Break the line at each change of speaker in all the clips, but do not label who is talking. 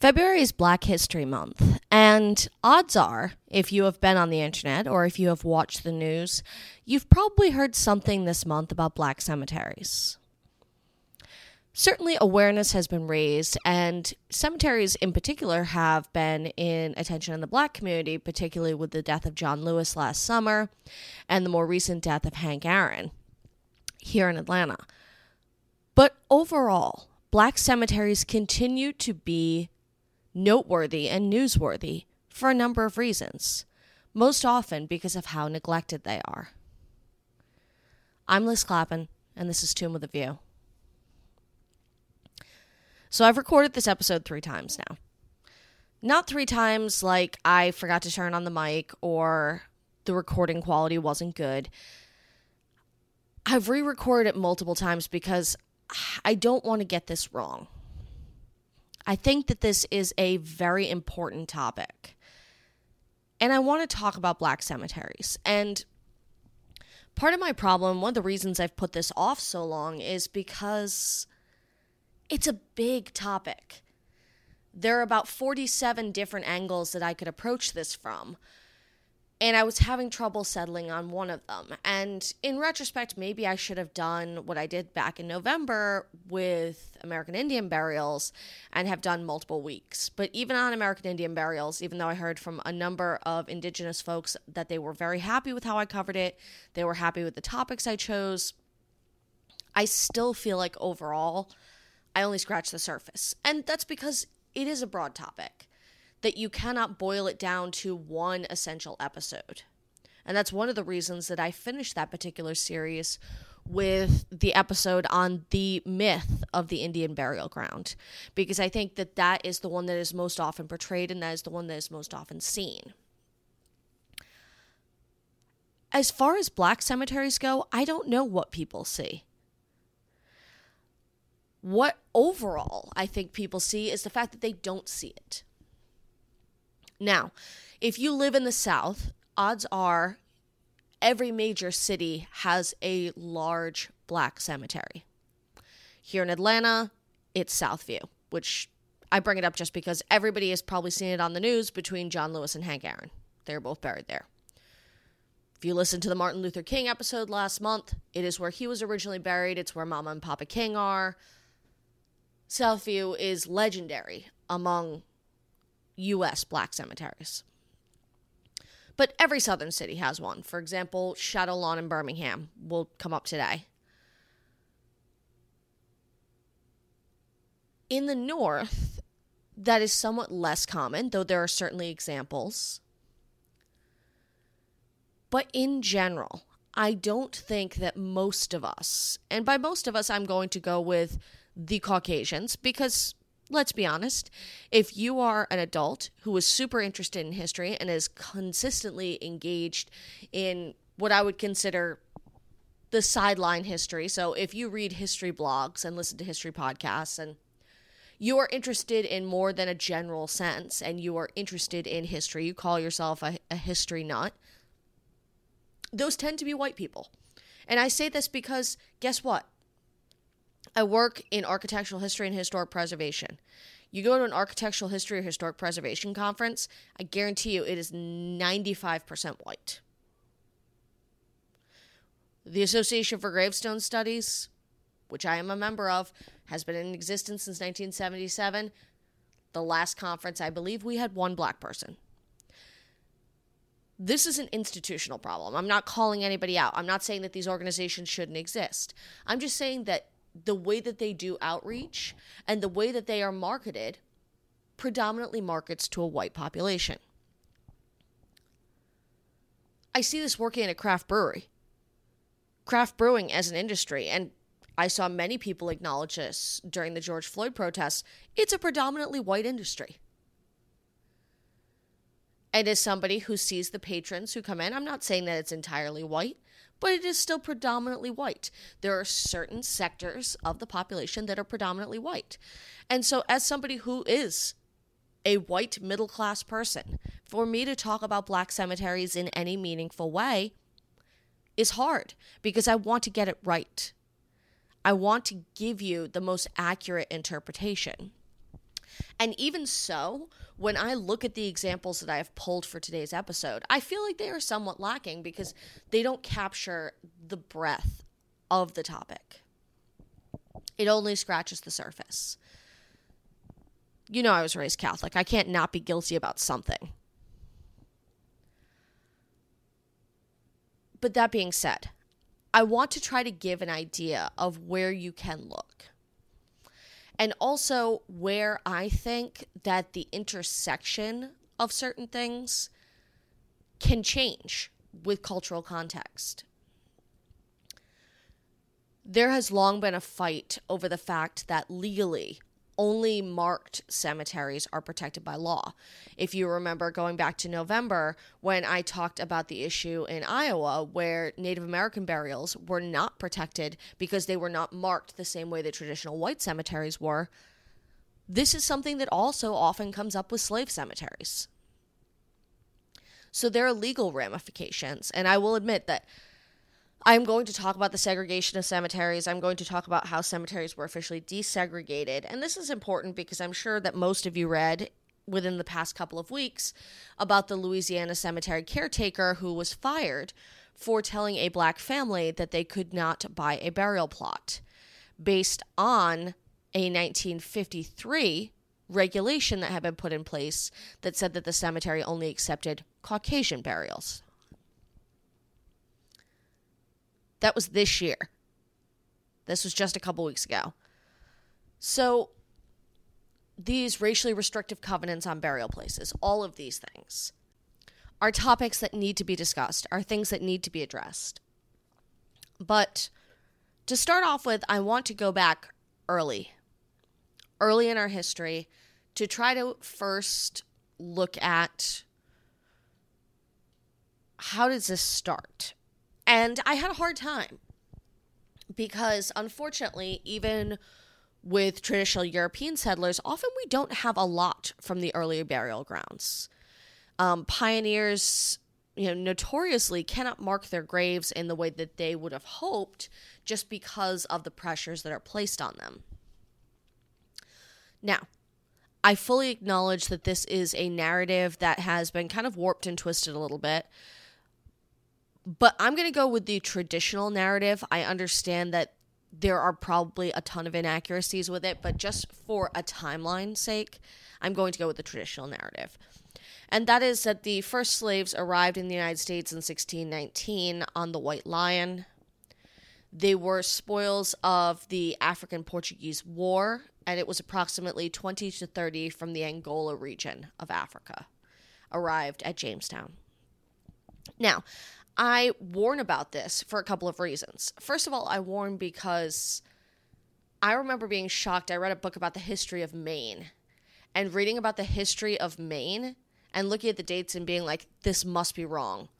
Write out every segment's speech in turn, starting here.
February is Black History Month, and odds are, if you have been on the internet or if you have watched the news, you've probably heard something this month about black cemeteries. Certainly, awareness has been raised, and cemeteries in particular have been in attention in the black community, particularly with the death of John Lewis last summer and the more recent death of Hank Aaron here in Atlanta. But overall, black cemeteries continue to be noteworthy and newsworthy for a number of reasons, most often because of how neglected they are. I'm Liz Clappin, and this is Tomb with a View. So I've recorded this episode three times now. Not three times like I forgot to turn on the mic or the recording quality wasn't good. I've re recorded it multiple times because I don't want to get this wrong. I think that this is a very important topic. And I want to talk about black cemeteries. And part of my problem, one of the reasons I've put this off so long, is because it's a big topic. There are about 47 different angles that I could approach this from and I was having trouble settling on one of them. And in retrospect, maybe I should have done what I did back in November with American Indian burials and have done multiple weeks. But even on American Indian burials, even though I heard from a number of Indigenous folks that they were very happy with how I covered it, they were happy with the topics I chose, I still feel like overall, I only scratched the surface. And that's because it is a broad topic that you cannot boil it down to one essential episode. And that's one of the reasons that I finished that particular series with the episode on the myth of the Indian burial ground, because I think that that is the one that is most often portrayed and that is the one that is most often seen. As far as black cemeteries go, I don't know what people see. What overall I think people see is the fact that they don't see it. Now, if you live in the South, odds are every major city has a large black cemetery. Here in Atlanta, it's Southview, which I bring it up just because everybody has probably seen it on the news between John Lewis and Hank Aaron. They're both buried there. If you listen to the Martin Luther King episode last month, it is where he was originally buried. It's where Mama and Papa King are. Southview is legendary among U.S. black cemeteries. But every southern city has one. For example, Shadow Lawn in Birmingham will come up today. In the north, that is somewhat less common, though there are certainly examples. But in general, I don't think that most of us, and by most of us, I'm going to go with the Caucasians, because let's be honest, if you are an adult who is super interested in history and is consistently engaged in what I would consider the sideline history, so if you read history blogs and listen to history podcasts and you are interested in more than a general sense and you are interested in history, you call yourself a, a history nut, those tend to be white people. And I say this because guess what? I work in architectural history and historic preservation. You go to an architectural history or historic preservation conference, I guarantee you it is 95% white. The Association for Gravestone Studies, which I am a member of, has been in existence since 1977. The last conference, I believe we had one black person. This is an institutional problem. I'm not calling anybody out. I'm not saying that these organizations shouldn't exist. I'm just saying that the way that they do outreach and the way that they are marketed predominantly markets to a white population. I see this working at a craft brewery. Craft brewing as an industry, and I saw many people acknowledge this during the George Floyd protests, it's a predominantly white industry. And as somebody who sees the patrons who come in, I'm not saying that it's entirely white, but it is still predominantly white. There are certain sectors of the population that are predominantly white. And so, as somebody who is a white middle class person, for me to talk about black cemeteries in any meaningful way is hard because I want to get it right. I want to give you the most accurate interpretation. And even so, when I look at the examples that I have pulled for today's episode, I feel like they are somewhat lacking because they don't capture the breadth of the topic. It only scratches the surface. You know, I was raised Catholic. I can't not be guilty about something. But that being said, I want to try to give an idea of where you can look. And also where I think that the intersection of certain things can change with cultural context. There has long been a fight over the fact that legally only marked cemeteries are protected by law. If you remember going back to November when I talked about the issue in Iowa where Native American burials were not protected because they were not marked the same way the traditional white cemeteries were, this is something that also often comes up with slave cemeteries. So there are legal ramifications, and I will admit that I'm going to talk about the segregation of cemeteries. I'm going to talk about how cemeteries were officially desegregated. And this is important because I'm sure that most of you read within the past couple of weeks about the Louisiana cemetery caretaker who was fired for telling a black family that they could not buy a burial plot based on a 1953 regulation that had been put in place that said that the cemetery only accepted Caucasian burials. That was this year. This was just a couple weeks ago. So, these racially restrictive covenants on burial places, all of these things, are topics that need to be discussed, are things that need to be addressed. But to start off with, I want to go back early, early in our history, to try to first look at how does this start? And I had a hard time because, unfortunately, even with traditional European settlers, often we don't have a lot from the earlier burial grounds. Um, pioneers, you know, notoriously cannot mark their graves in the way that they would have hoped just because of the pressures that are placed on them. Now, I fully acknowledge that this is a narrative that has been kind of warped and twisted a little bit. But I'm going to go with the traditional narrative. I understand that there are probably a ton of inaccuracies with it, but just for a timeline sake, I'm going to go with the traditional narrative. And that is that the first slaves arrived in the United States in 1619 on the White Lion. They were spoils of the African Portuguese War, and it was approximately 20 to 30 from the Angola region of Africa arrived at Jamestown. Now, I warn about this for a couple of reasons. First of all, I warn because I remember being shocked. I read a book about the history of Maine and reading about the history of Maine and looking at the dates and being like, this must be wrong.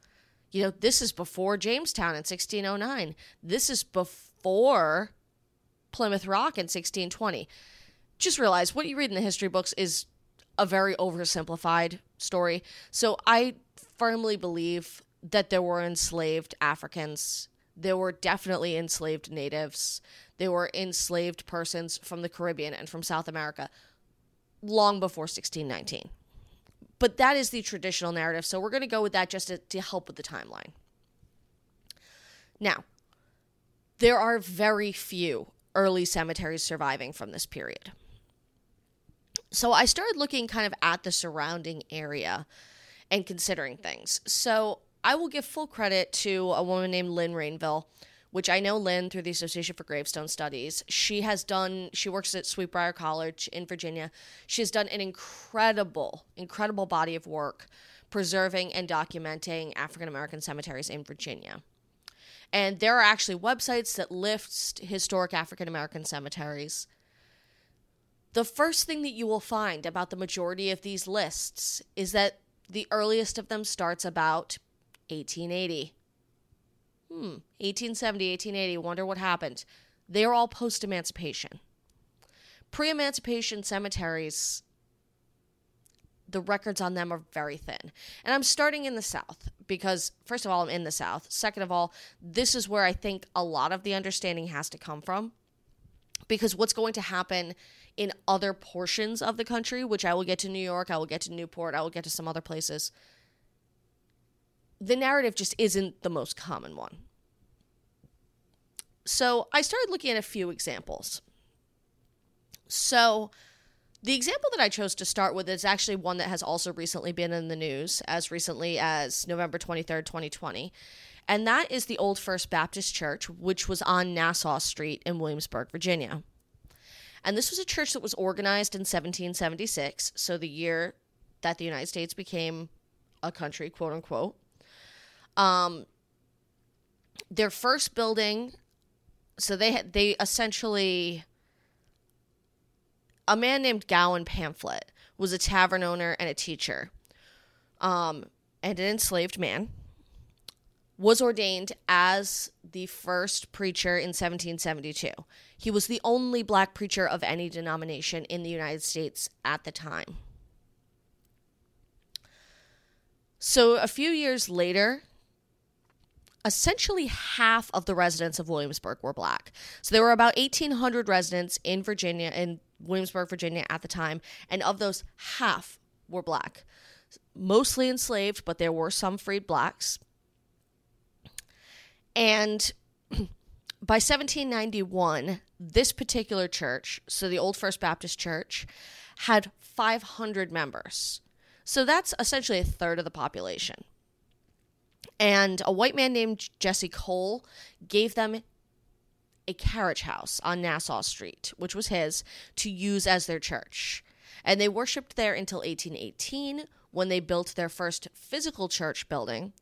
You know, this is before Jamestown in 1609. This is before Plymouth Rock in 1620. Just realize what you read in the history books is a very oversimplified story. So I firmly believe that there were enslaved Africans. There were definitely enslaved natives. There were enslaved persons from the Caribbean and from South America long before 1619. But that is the traditional narrative, so we're going to go with that just to, to help with the timeline. Now, there are very few early cemeteries surviving from this period. So I started looking kind of at the surrounding area and considering things. So I will give full credit to a woman named Lynn Rainville, which I know Lynn through the Association for Gravestone Studies. She has done, she works at Sweet Briar College in Virginia. She has done an incredible, incredible body of work preserving and documenting African American cemeteries in Virginia. And there are actually websites that list historic African American cemeteries. The first thing that you will find about the majority of these lists is that the earliest of them starts about 1880. Hmm, 1870, 1880, wonder what happened. They're all post emancipation. Pre emancipation cemeteries, the records on them are very thin. And I'm starting in the South because, first of all, I'm in the South. Second of all, this is where I think a lot of the understanding has to come from Because what's going to happen in other portions of the country, which I will get to New York, I will get to Newport, I will get to some other places, the narrative just isn't the most common one. So I started looking at a few examples. So the example that I chose to start with is actually one that has also recently been in the news, as recently as November 23rd, 2020. And that is the Old First Baptist Church, which was on Nassau Street in Williamsburg, Virginia. And this was a church that was organized in 1776, so the year that the United States became a country, quote unquote. Um, their first building, so they they essentially a man named Gowan Pamphlet was a tavern owner and a teacher, um, and an enslaved man. Was ordained as the first preacher in 1772. He was the only black preacher of any denomination in the United States at the time. So, a few years later, essentially half of the residents of Williamsburg were black. So there were about 1,800 residents in Virginia, in Williamsburg, Virginia at the time, and of those, half were black. Mostly enslaved, but there were some freed blacks. And by 1791, this particular church, so the Old First Baptist Church, had 500 members. So that's essentially a third of the population. And a white man named Jesse Cole gave them a carriage house on Nassau Street, which was his, to use as their church. And they worshiped there until 1818 when they built their first physical church building,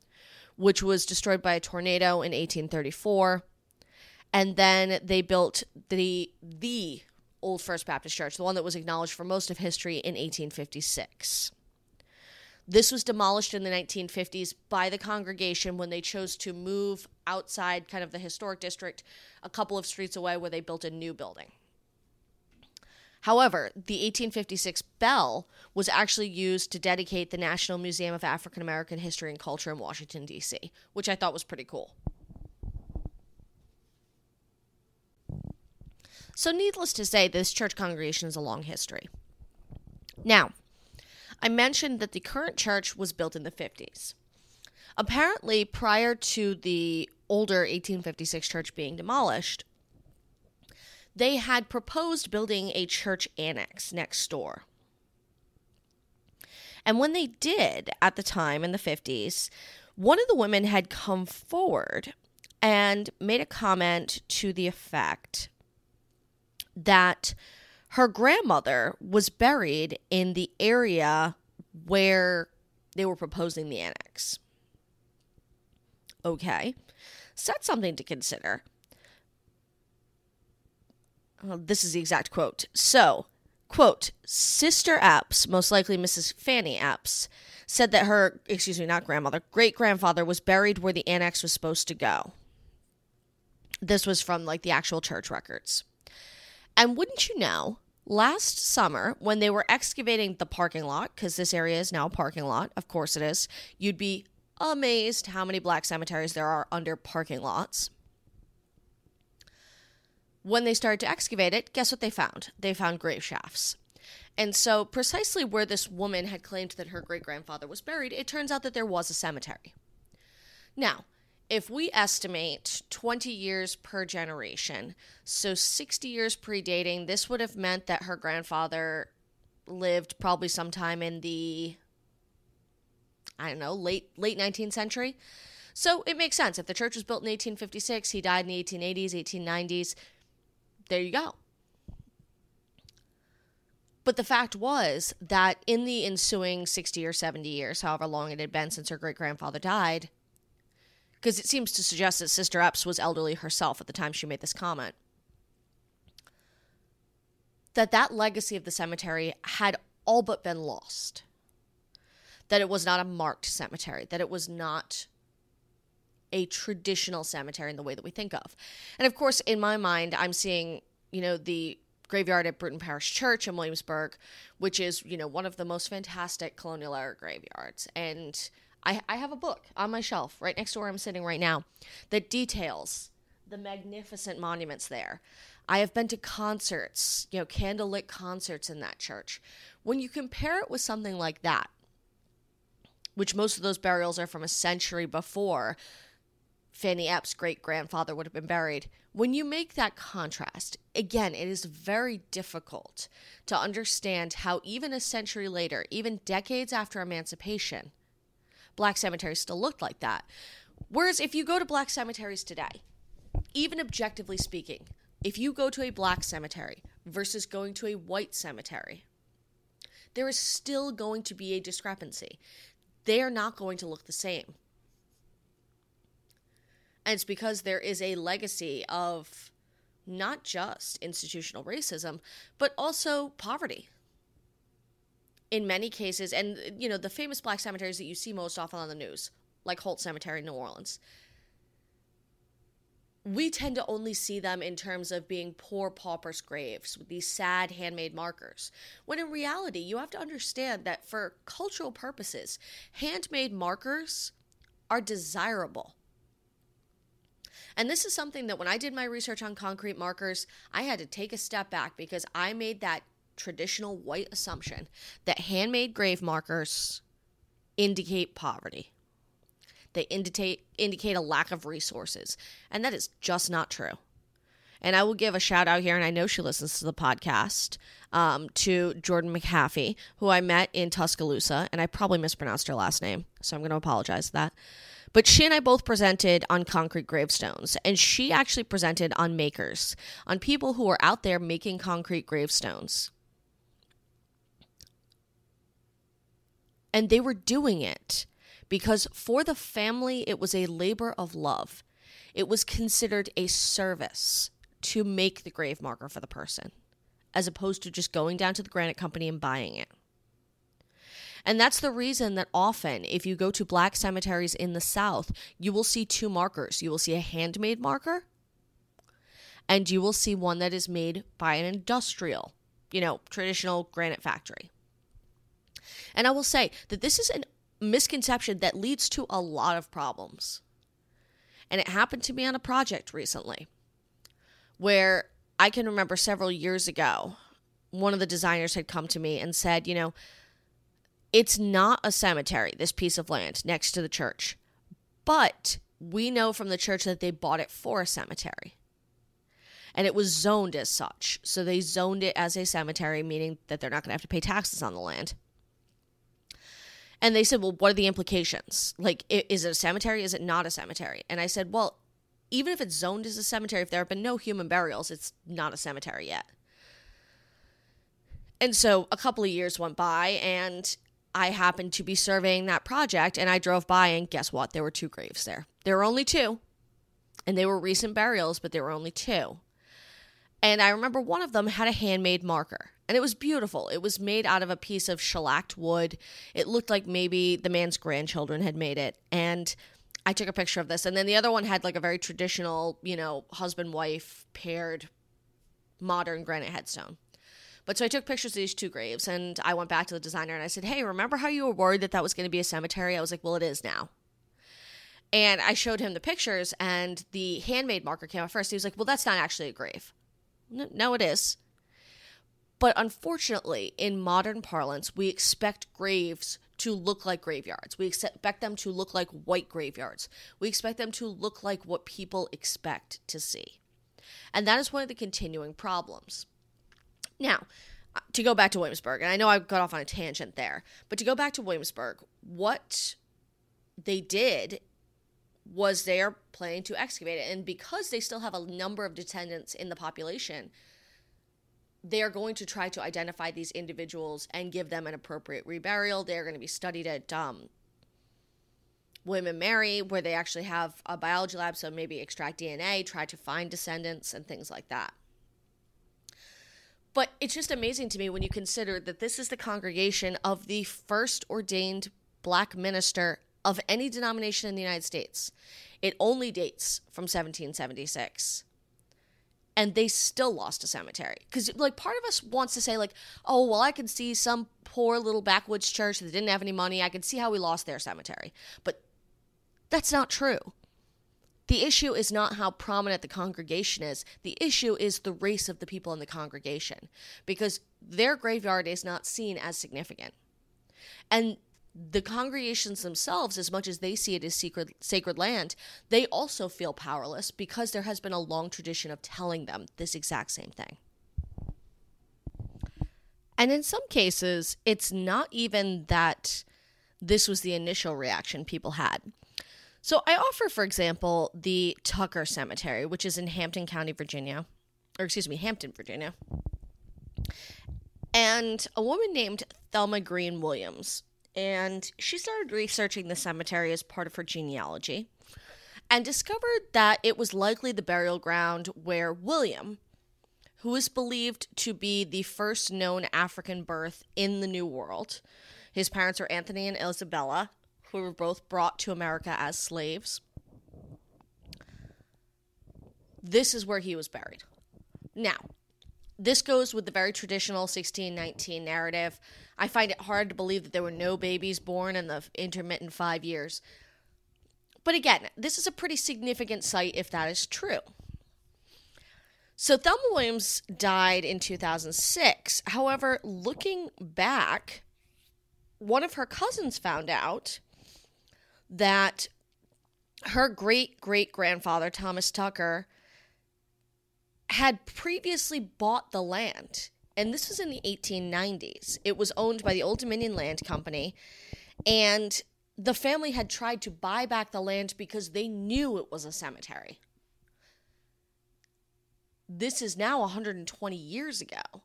which was destroyed by a tornado in 1834. And then they built the the Old First Baptist Church, the one that was acknowledged for most of history in 1856. This was demolished in the 1950s by the congregation when they chose to move outside kind of the historic district a couple of streets away where they built a new building. However, the 1856 bell was actually used to dedicate the National Museum of African American History and Culture in Washington, D.C., which I thought was pretty cool. So, needless to say, this church congregation has a long history. Now, I mentioned that the current church was built in the 50s. Apparently, prior to the older 1856 church being demolished, they had proposed building a church annex next door. And when they did at the time in the 50s, one of the women had come forward and made a comment to the effect that her grandmother was buried in the area where they were proposing the annex. Okay, so that's something to consider. Well, this is the exact quote. So, quote, Sister Epps, most likely Mrs. Fanny Epps, said that her, excuse me, not grandmother, great grandfather was buried where the annex was supposed to go. This was from like the actual church records. And wouldn't you know, last summer when they were excavating the parking lot, because this area is now a parking lot, of course it is, you'd be amazed how many black cemeteries there are under parking lots. When they started to excavate it, guess what they found? They found grave shafts. And so, precisely where this woman had claimed that her great grandfather was buried, it turns out that there was a cemetery. Now, if we estimate 20 years per generation, so 60 years predating, this would have meant that her grandfather lived probably sometime in the I don't know, late late 19th century. So it makes sense. If the church was built in 1856, he died in the 1880s, 1890s. There you go. But the fact was that in the ensuing 60 or 70 years, however long it had been since her great grandfather died, because it seems to suggest that Sister Epps was elderly herself at the time she made this comment. That that legacy of the cemetery had all but been lost. That it was not a marked cemetery, that it was not a traditional cemetery in the way that we think of. And of course, in my mind, I'm seeing, you know, the graveyard at Bruton Parish Church in Williamsburg, which is, you know, one of the most fantastic colonial era graveyards. And I, I have a book on my shelf right next to where I'm sitting right now that details the magnificent monuments there. I have been to concerts, you know, candlelit concerts in that church. When you compare it with something like that, which most of those burials are from a century before Fanny Epp's great grandfather would have been buried, when you make that contrast, again, it is very difficult to understand how, even a century later, even decades after emancipation, black cemeteries still looked like that. Whereas if you go to black cemeteries today, even objectively speaking, if you go to a black cemetery versus going to a white cemetery, there is still going to be a discrepancy. They are not going to look the same. And it's because there is a legacy of not just institutional racism, but also poverty. In many cases, and you know, the famous black cemeteries that you see most often on the news, like Holt Cemetery in New Orleans, we tend to only see them in terms of being poor paupers' graves with these sad handmade markers. When in reality, you have to understand that for cultural purposes, handmade markers are desirable. And this is something that when I did my research on concrete markers, I had to take a step back because I made that traditional white assumption that handmade grave markers indicate poverty. They indicate indicate a lack of resources, and that is just not true. And I will give a shout out here, and I know she listens to the podcast, um, to Jordan McHaffey, who I met in Tuscaloosa, and I probably mispronounced her last name, so I'm going to apologize for that. But she and I both presented on concrete gravestones, and she actually presented on makers, on people who are out there making concrete gravestones. And they were doing it because for the family, it was a labor of love. It was considered a service to make the grave marker for the person, as opposed to just going down to the granite company and buying it. And that's the reason that often, if you go to black cemeteries in the South, you will see two markers. You will see a handmade marker, and you will see one that is made by an industrial, you know, traditional granite factory. And I will say that this is a misconception that leads to a lot of problems. And it happened to me on a project recently where I can remember several years ago, one of the designers had come to me and said, you know, it's not a cemetery, this piece of land next to the church. But we know from the church that they bought it for a cemetery. And it was zoned as such. So they zoned it as a cemetery, meaning that they're not going to have to pay taxes on the land. And they said, well, what are the implications? Like, is it a cemetery? Is it not a cemetery? And I said, well, even if it's zoned as a cemetery, if there have been no human burials, it's not a cemetery yet. And so a couple of years went by, and I happened to be surveying that project and I drove by and guess what? There were two graves there. There were only two. And they were recent burials, but there were only two. And I remember one of them had a handmade marker. And it was beautiful. It was made out of a piece of shellacked wood. It looked like maybe the man's grandchildren had made it. And I took a picture of this. And then the other one had like a very traditional, you know, husband wife paired modern granite headstone. But so I took pictures of these two graves and I went back to the designer and I said, Hey, remember how you were worried that that was going to be a cemetery? I was like, Well, it is now. And I showed him the pictures and the handmade marker came out first. He was like, Well, that's not actually a grave. No, it is. But unfortunately, in modern parlance, we expect graves to look like graveyards. We expect them to look like white graveyards. We expect them to look like what people expect to see. And that is one of the continuing problems. Now, to go back to Williamsburg, and I know I got off on a tangent there, but to go back to Williamsburg, what they did was they are planning to excavate it. And because they still have a number of descendants in the population, they are going to try to identify these individuals and give them an appropriate reburial. They're going to be studied at um, William Mary, where they actually have a biology lab, so maybe extract DNA, try to find descendants, and things like that. But it's just amazing to me when you consider that this is the congregation of the first ordained black minister of any denomination in the United States. It only dates from 1776. And they still lost a cemetery. Because, like, part of us wants to say, like, oh, well, I can see some poor little backwoods church that didn't have any money. I can see how we lost their cemetery. But that's not true. The issue is not how prominent the congregation is. The issue is the race of the people in the congregation because their graveyard is not seen as significant. And the congregations themselves, as much as they see it as sacred, sacred land, they also feel powerless because there has been a long tradition of telling them this exact same thing. And in some cases, it's not even that this was the initial reaction people had. So I offer, for example, the Tucker Cemetery, which is in Hampton County, Virginia, or excuse me, Hampton, Virginia. And a woman named Thelma Green Williams. And she started researching the cemetery as part of her genealogy and discovered that it was likely the burial ground where William, who is believed to be the first known African birth in the New World, his parents were Anthony and Isabella, who were both brought to America as slaves. This is where he was buried. Now, this goes with the very traditional 1619 narrative. I find it hard to believe that there were no babies born in the intermittent five years. But again, this is a pretty significant site if that is true. So Thelma Williams died in 2006. However, looking back, one of her cousins found out that her great great grandfather, Thomas Tucker, had previously bought the land. And this was in the 1890s. It was owned by the Old Dominion Land Company. And the family had tried to buy back the land because they knew it was a cemetery. This is now 120 years ago.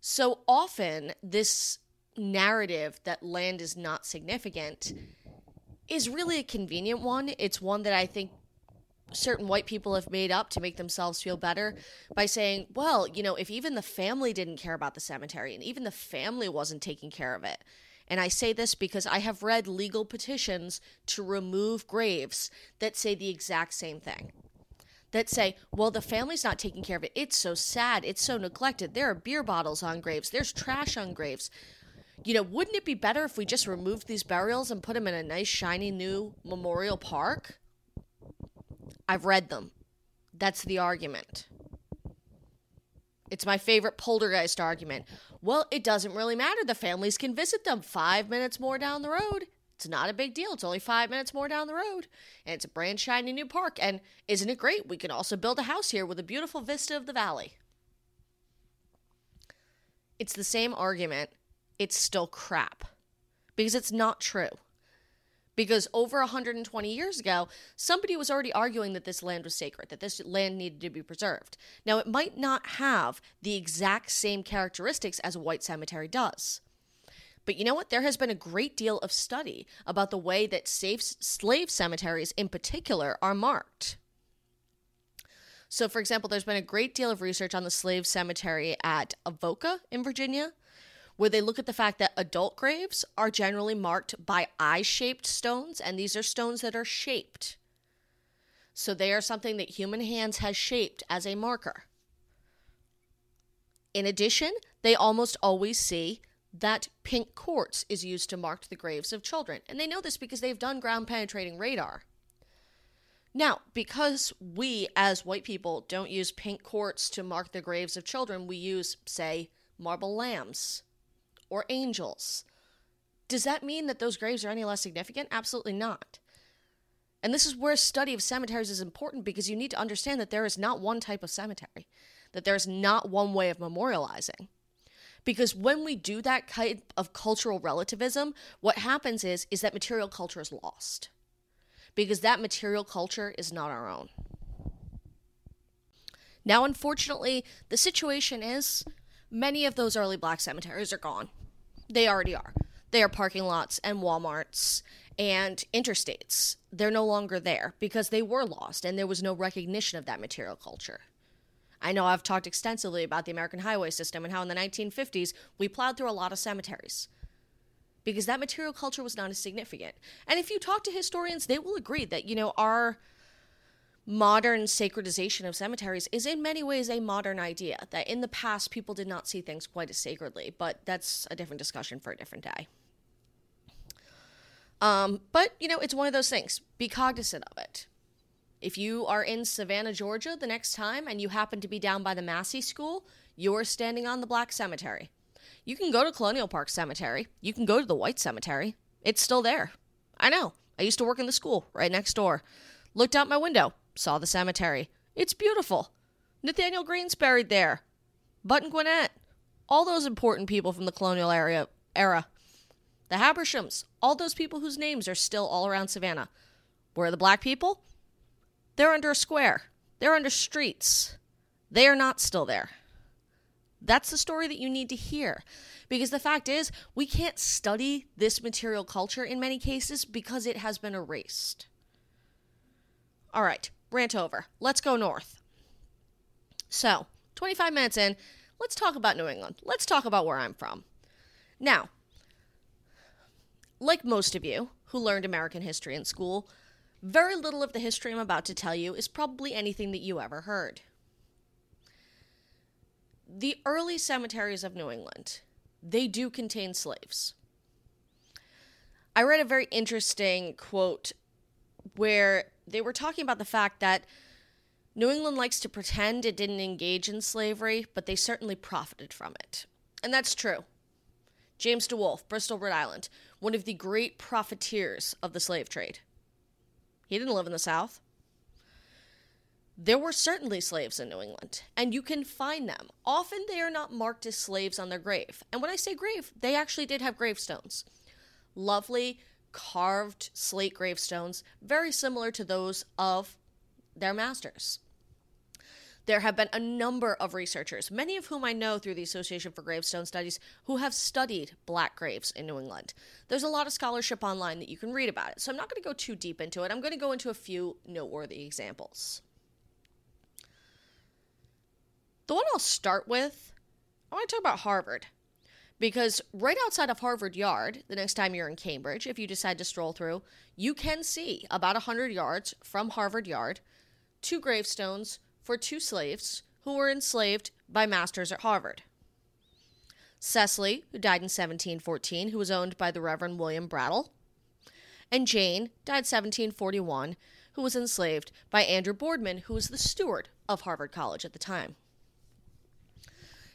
So often, this narrative that land is not significant is really a convenient one. It's one that I think certain white people have made up to make themselves feel better by saying, well, you know, if even the family didn't care about the cemetery and even the family wasn't taking care of it. And I say this because I have read legal petitions to remove graves that say the exact same thing. That say, well, the family's not taking care of it. It's so sad. It's so neglected. There are beer bottles on graves. There's trash on graves you know, wouldn't it be better if we just removed these burials and put them in a nice, shiny new memorial park? I've read them. That's the argument. It's my favorite poltergeist argument. Well, it doesn't really matter. The families can visit them five minutes more down the road. It's not a big deal. It's only five minutes more down the road. And it's a brand shiny new park. And isn't it great? We can also build a house here with a beautiful vista of the valley. It's the same argument it's still crap because it's not true. Because over 120 years ago, somebody was already arguing that this land was sacred, that this land needed to be preserved. Now, it might not have the exact same characteristics as a white cemetery does. But you know what? There has been a great deal of study about the way that safe slave cemeteries in particular are marked. So, for example, there's been a great deal of research on the slave cemetery at Avoca in Virginia, where they look at the fact that adult graves are generally marked by eye shaped stones, and these are stones that are shaped. So they are something that human hands has shaped as a marker. In addition, they almost always see that pink quartz is used to mark the graves of children. And they know this because they've done ground penetrating radar. Now, because we as white people don't use pink quartz to mark the graves of children, we use, say, marble lambs or angels. Does that mean that those graves are any less significant? Absolutely not. And this is where study of cemeteries is important because you need to understand that there is not one type of cemetery, that there's not one way of memorializing. Because when we do that kind of cultural relativism, what happens is is that material culture is lost. Because that material culture is not our own. Now, unfortunately, the situation is many of those early black cemeteries are gone. They already are. They are parking lots and Walmarts and interstates. They're no longer there because they were lost and there was no recognition of that material culture. I know I've talked extensively about the American highway system and how in the 1950s we plowed through a lot of cemeteries because that material culture was not as significant. And if you talk to historians, they will agree that, you know, our modern sacredization of cemeteries is in many ways a modern idea that in the past people did not see things quite as sacredly, but that's a different discussion for a different day. Um, but, you know, it's one of those things. Be cognizant of it. If you are in Savannah, Georgia the next time and you happen to be down by the Massie School, you're standing on the Black Cemetery. You can go to Colonial Park Cemetery. You can go to the White Cemetery. It's still there. I know. I used to work in the school right next door. Looked out my window, saw the cemetery. It's beautiful. Nathanael Greene's buried there. Button Gwinnett. All those important people from the colonial area era. The Habershams, all those people whose names are still all around Savannah. Where are the black people? They're under a square. They're under streets. They are not still there. That's the story that you need to hear. Because the fact is, we can't study this material culture in many cases because it has been erased. All right, rant over. Let's go north. So, 25 minutes in, let's talk about New England. Let's talk about where I'm from. Now, like most of you who learned American history in school, very little of the history I'm about to tell you is probably anything that you ever heard. The early cemeteries of New England, they do contain slaves. I read a very interesting quote where they were talking about the fact that New England likes to pretend it didn't engage in slavery, but they certainly profited from it. And that's true. James DeWolf, Bristol, Rhode Island, one of the great profiteers of the slave trade. He didn't live in the South. There were certainly slaves in New England, and you can find them. Often they are not marked as slaves on their grave. And when I say grave, they actually did have gravestones. Lovely, carved slate gravestones, very similar to those of their masters. There have been a number of researchers, many of whom I know through the Association for Gravestone Studies, who have studied black graves in New England. There's a lot of scholarship online that you can read about it, so I'm not going to go too deep into it. I'm going to go into a few noteworthy examples. The one I'll start with, I want to talk about Harvard. Because right outside of Harvard Yard, the next time you're in Cambridge, if you decide to stroll through, you can see about 100 yards from Harvard Yard two gravestones for two slaves who were enslaved by masters at Harvard. Cecily, who died in 1714, who was owned by the Reverend William Brattle, and Jane, died 1741, who was enslaved by Andrew Boardman, who was the steward of Harvard College at the time.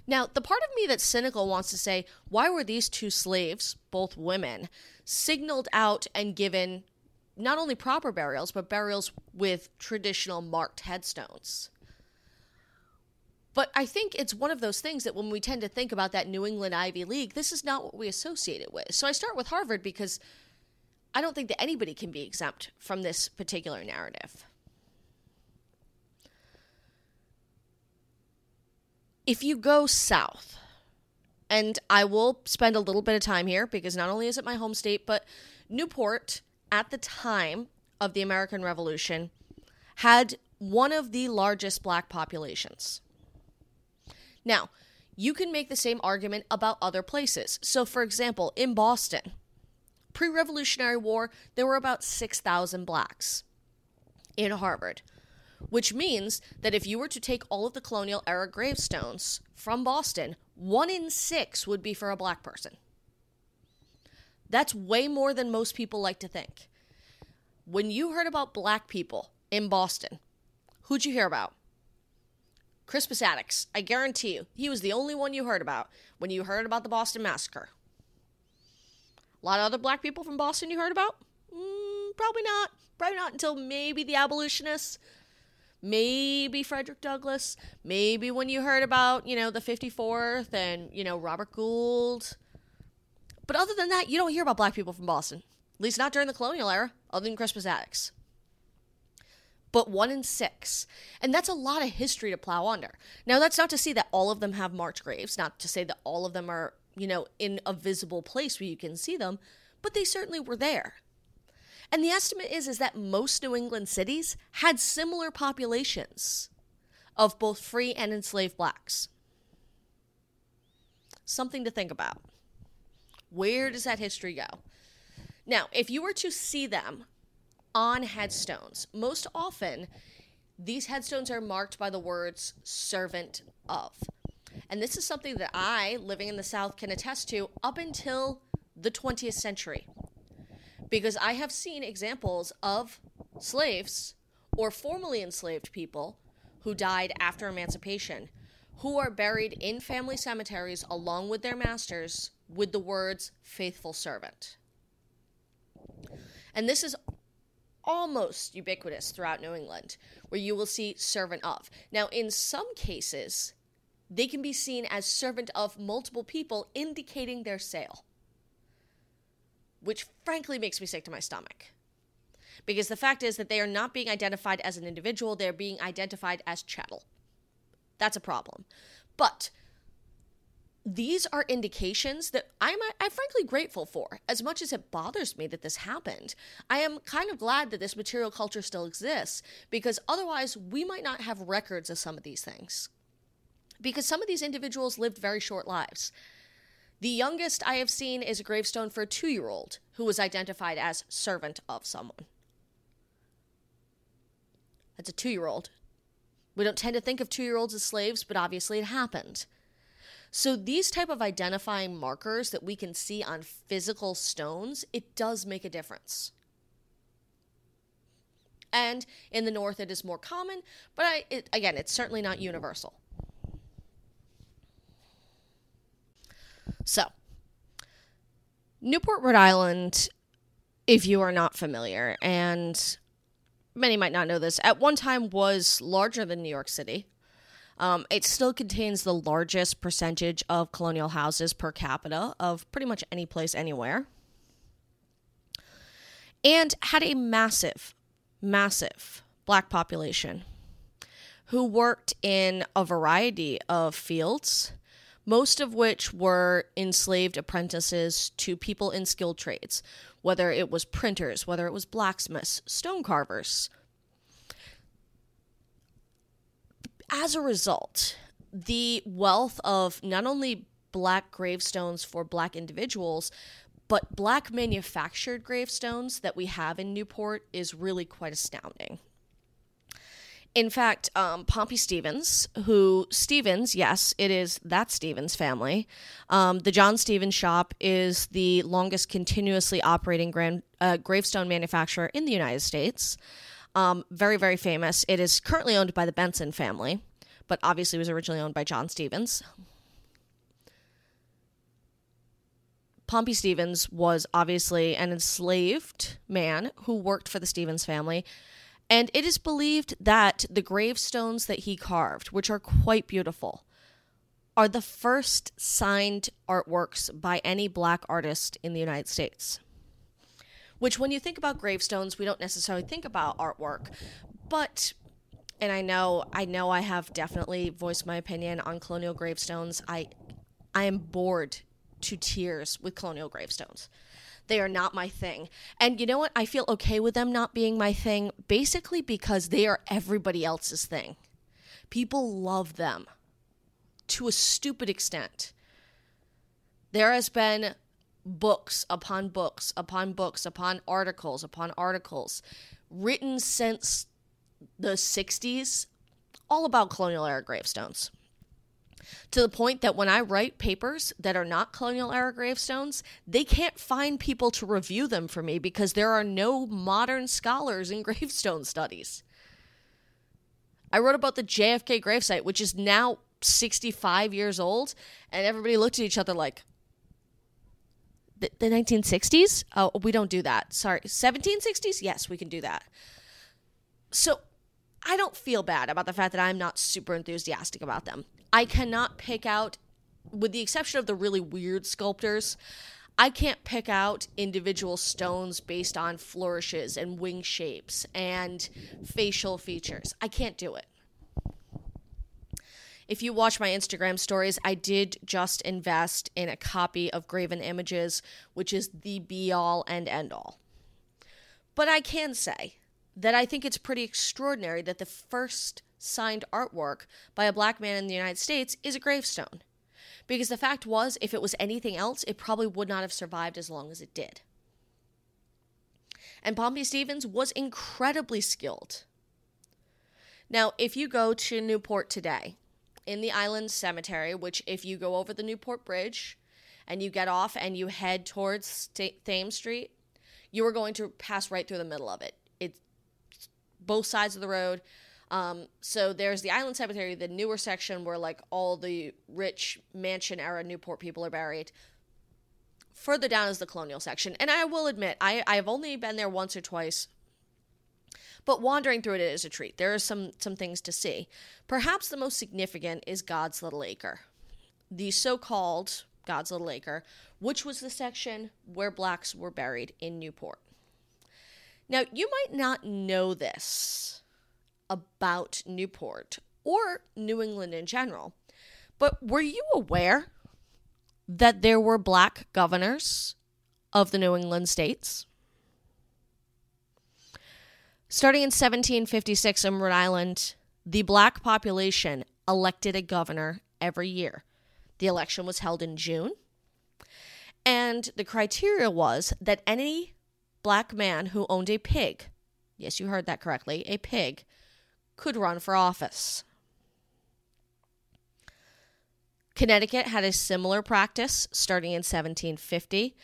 Now, the part of me that's cynical wants to say, why were these two slaves, both women, signaled out and given not only proper burials, but burials with traditional marked headstones? But I think it's one of those things that when we tend to think about that New England Ivy League, this is not what we associate it with. So I start with Harvard because I don't think that anybody can be exempt from this particular narrative. If you go south, and I will spend a little bit of time here because not only is it my home state, but Newport at the time of the American Revolution had one of the largest black populations. Now, you can make the same argument about other places. So, for example, in Boston, pre Revolutionary War, there were about 6,000 blacks in Harvard, which means that if you were to take all of the colonial era gravestones from Boston, one in six would be for a black person. That's way more than most people like to think. When you heard about black people in Boston, who'd you hear about? Crispus Attucks. I guarantee you, he was the only one you heard about when you heard about the Boston Massacre. A lot of other black people from Boston you heard about? Mm, probably not. Probably not until maybe the abolitionists, maybe Frederick Douglass, maybe when you heard about, you know, the 54th and, you know, Robert Gould. But other than that, you don't hear about black people from Boston. At least not during the colonial era, other than Crispus Attucks but one in six. And that's a lot of history to plow under. Now, that's not to say that all of them have marked graves, not to say that all of them are, you know, in a visible place where you can see them, but they certainly were there. And the estimate is is that most New England cities had similar populations of both free and enslaved blacks. Something to think about. Where does that history go? Now, if you were to see them on headstones. Most often, these headstones are marked by the words servant of. And this is something that I, living in the South, can attest to up until the 20th century. Because I have seen examples of slaves or formerly enslaved people who died after emancipation, who are buried in family cemeteries along with their masters with the words faithful servant. And this is almost ubiquitous throughout New England, where you will see servant of. Now, in some cases, they can be seen as servant of multiple people, indicating their sale, which frankly makes me sick to my stomach. Because the fact is that they are not being identified as an individual, they're being identified as chattel. That's a problem. But these are indications that I'm, uh, I'm frankly grateful for. As much as it bothers me that this happened, I am kind of glad that this material culture still exists because otherwise we might not have records of some of these things. Because some of these individuals lived very short lives. The youngest I have seen is a gravestone for a two year old who was identified as servant of someone. That's a two year old. We don't tend to think of two year olds as slaves, but obviously it happened. So these type of identifying markers that we can see on physical stones, it does make a difference. And in the north it is more common, but I, it, again, it's certainly not universal. So, Newport, Rhode Island, if you are not familiar, and many might not know this, at one time was larger than New York City. Um, it still contains the largest percentage of colonial houses per capita of pretty much any place anywhere. And had a massive, massive black population who worked in a variety of fields, most of which were enslaved apprentices to people in skilled trades, whether it was printers, whether it was blacksmiths, stone carvers, as a result, the wealth of not only black gravestones for black individuals, but black manufactured gravestones that we have in Newport is really quite astounding. In fact, um, Pompey Stevens, who Stevens, yes, it is that Stevens family. Um, the John Stevens shop is the longest continuously operating grand, uh, gravestone manufacturer in the United States. Um, very, very famous. It is currently owned by the Benson family, but obviously was originally owned by John Stevens. Pompey Stevens was obviously an enslaved man who worked for the Stevens family. And it is believed that the gravestones that he carved, which are quite beautiful, are the first signed artworks by any black artist in the United States which when you think about gravestones, we don't necessarily think about artwork, but and I know I know I have definitely voiced my opinion on colonial gravestones. I I am bored to tears with colonial gravestones. They are not my thing. And you know what? I feel okay with them not being my thing basically because they are everybody else's thing. People love them to a stupid extent. There has been books upon books upon books upon articles upon articles written since the 60s all about colonial era gravestones to the point that when I write papers that are not colonial era gravestones, they can't find people to review them for me because there are no modern scholars in gravestone studies. I wrote about the JFK gravesite, which is now 65 years old, and everybody looked at each other like, the, the 1960s? Oh, we don't do that. Sorry. 1760s? Yes, we can do that. So I don't feel bad about the fact that I'm not super enthusiastic about them. I cannot pick out, with the exception of the really weird sculptors, I can't pick out individual stones based on flourishes and wing shapes and facial features. I can't do it. If you watch my Instagram stories, I did just invest in a copy of Graven Images, which is the be all and end all. But I can say that I think it's pretty extraordinary that the first signed artwork by a black man in the United States is a gravestone. Because the fact was, if it was anything else, it probably would not have survived as long as it did. And Pompey Stevens was incredibly skilled. Now, if you go to Newport today, in the Island Cemetery, which, if you go over the Newport Bridge and you get off and you head towards Thames Street, you are going to pass right through the middle of it. It's both sides of the road. Um, so there's the Island Cemetery, the newer section where like all the rich mansion era Newport people are buried. Further down is the colonial section. And I will admit, I, I've only been there once or twice. But wandering through it is a treat. There are some some things to see. Perhaps the most significant is God's Little Acre. The so-called God's Little Acre, which was the section where blacks were buried in Newport. Now, you might not know this about Newport or New England in general, but were you aware that there were black governors of the New England states? Starting in 1756 in Rhode Island, the black population elected a governor every year. The election was held in June, and the criteria was that any black man who owned a pig, yes, you heard that correctly, a pig, could run for office. Connecticut had a similar practice starting in 1750,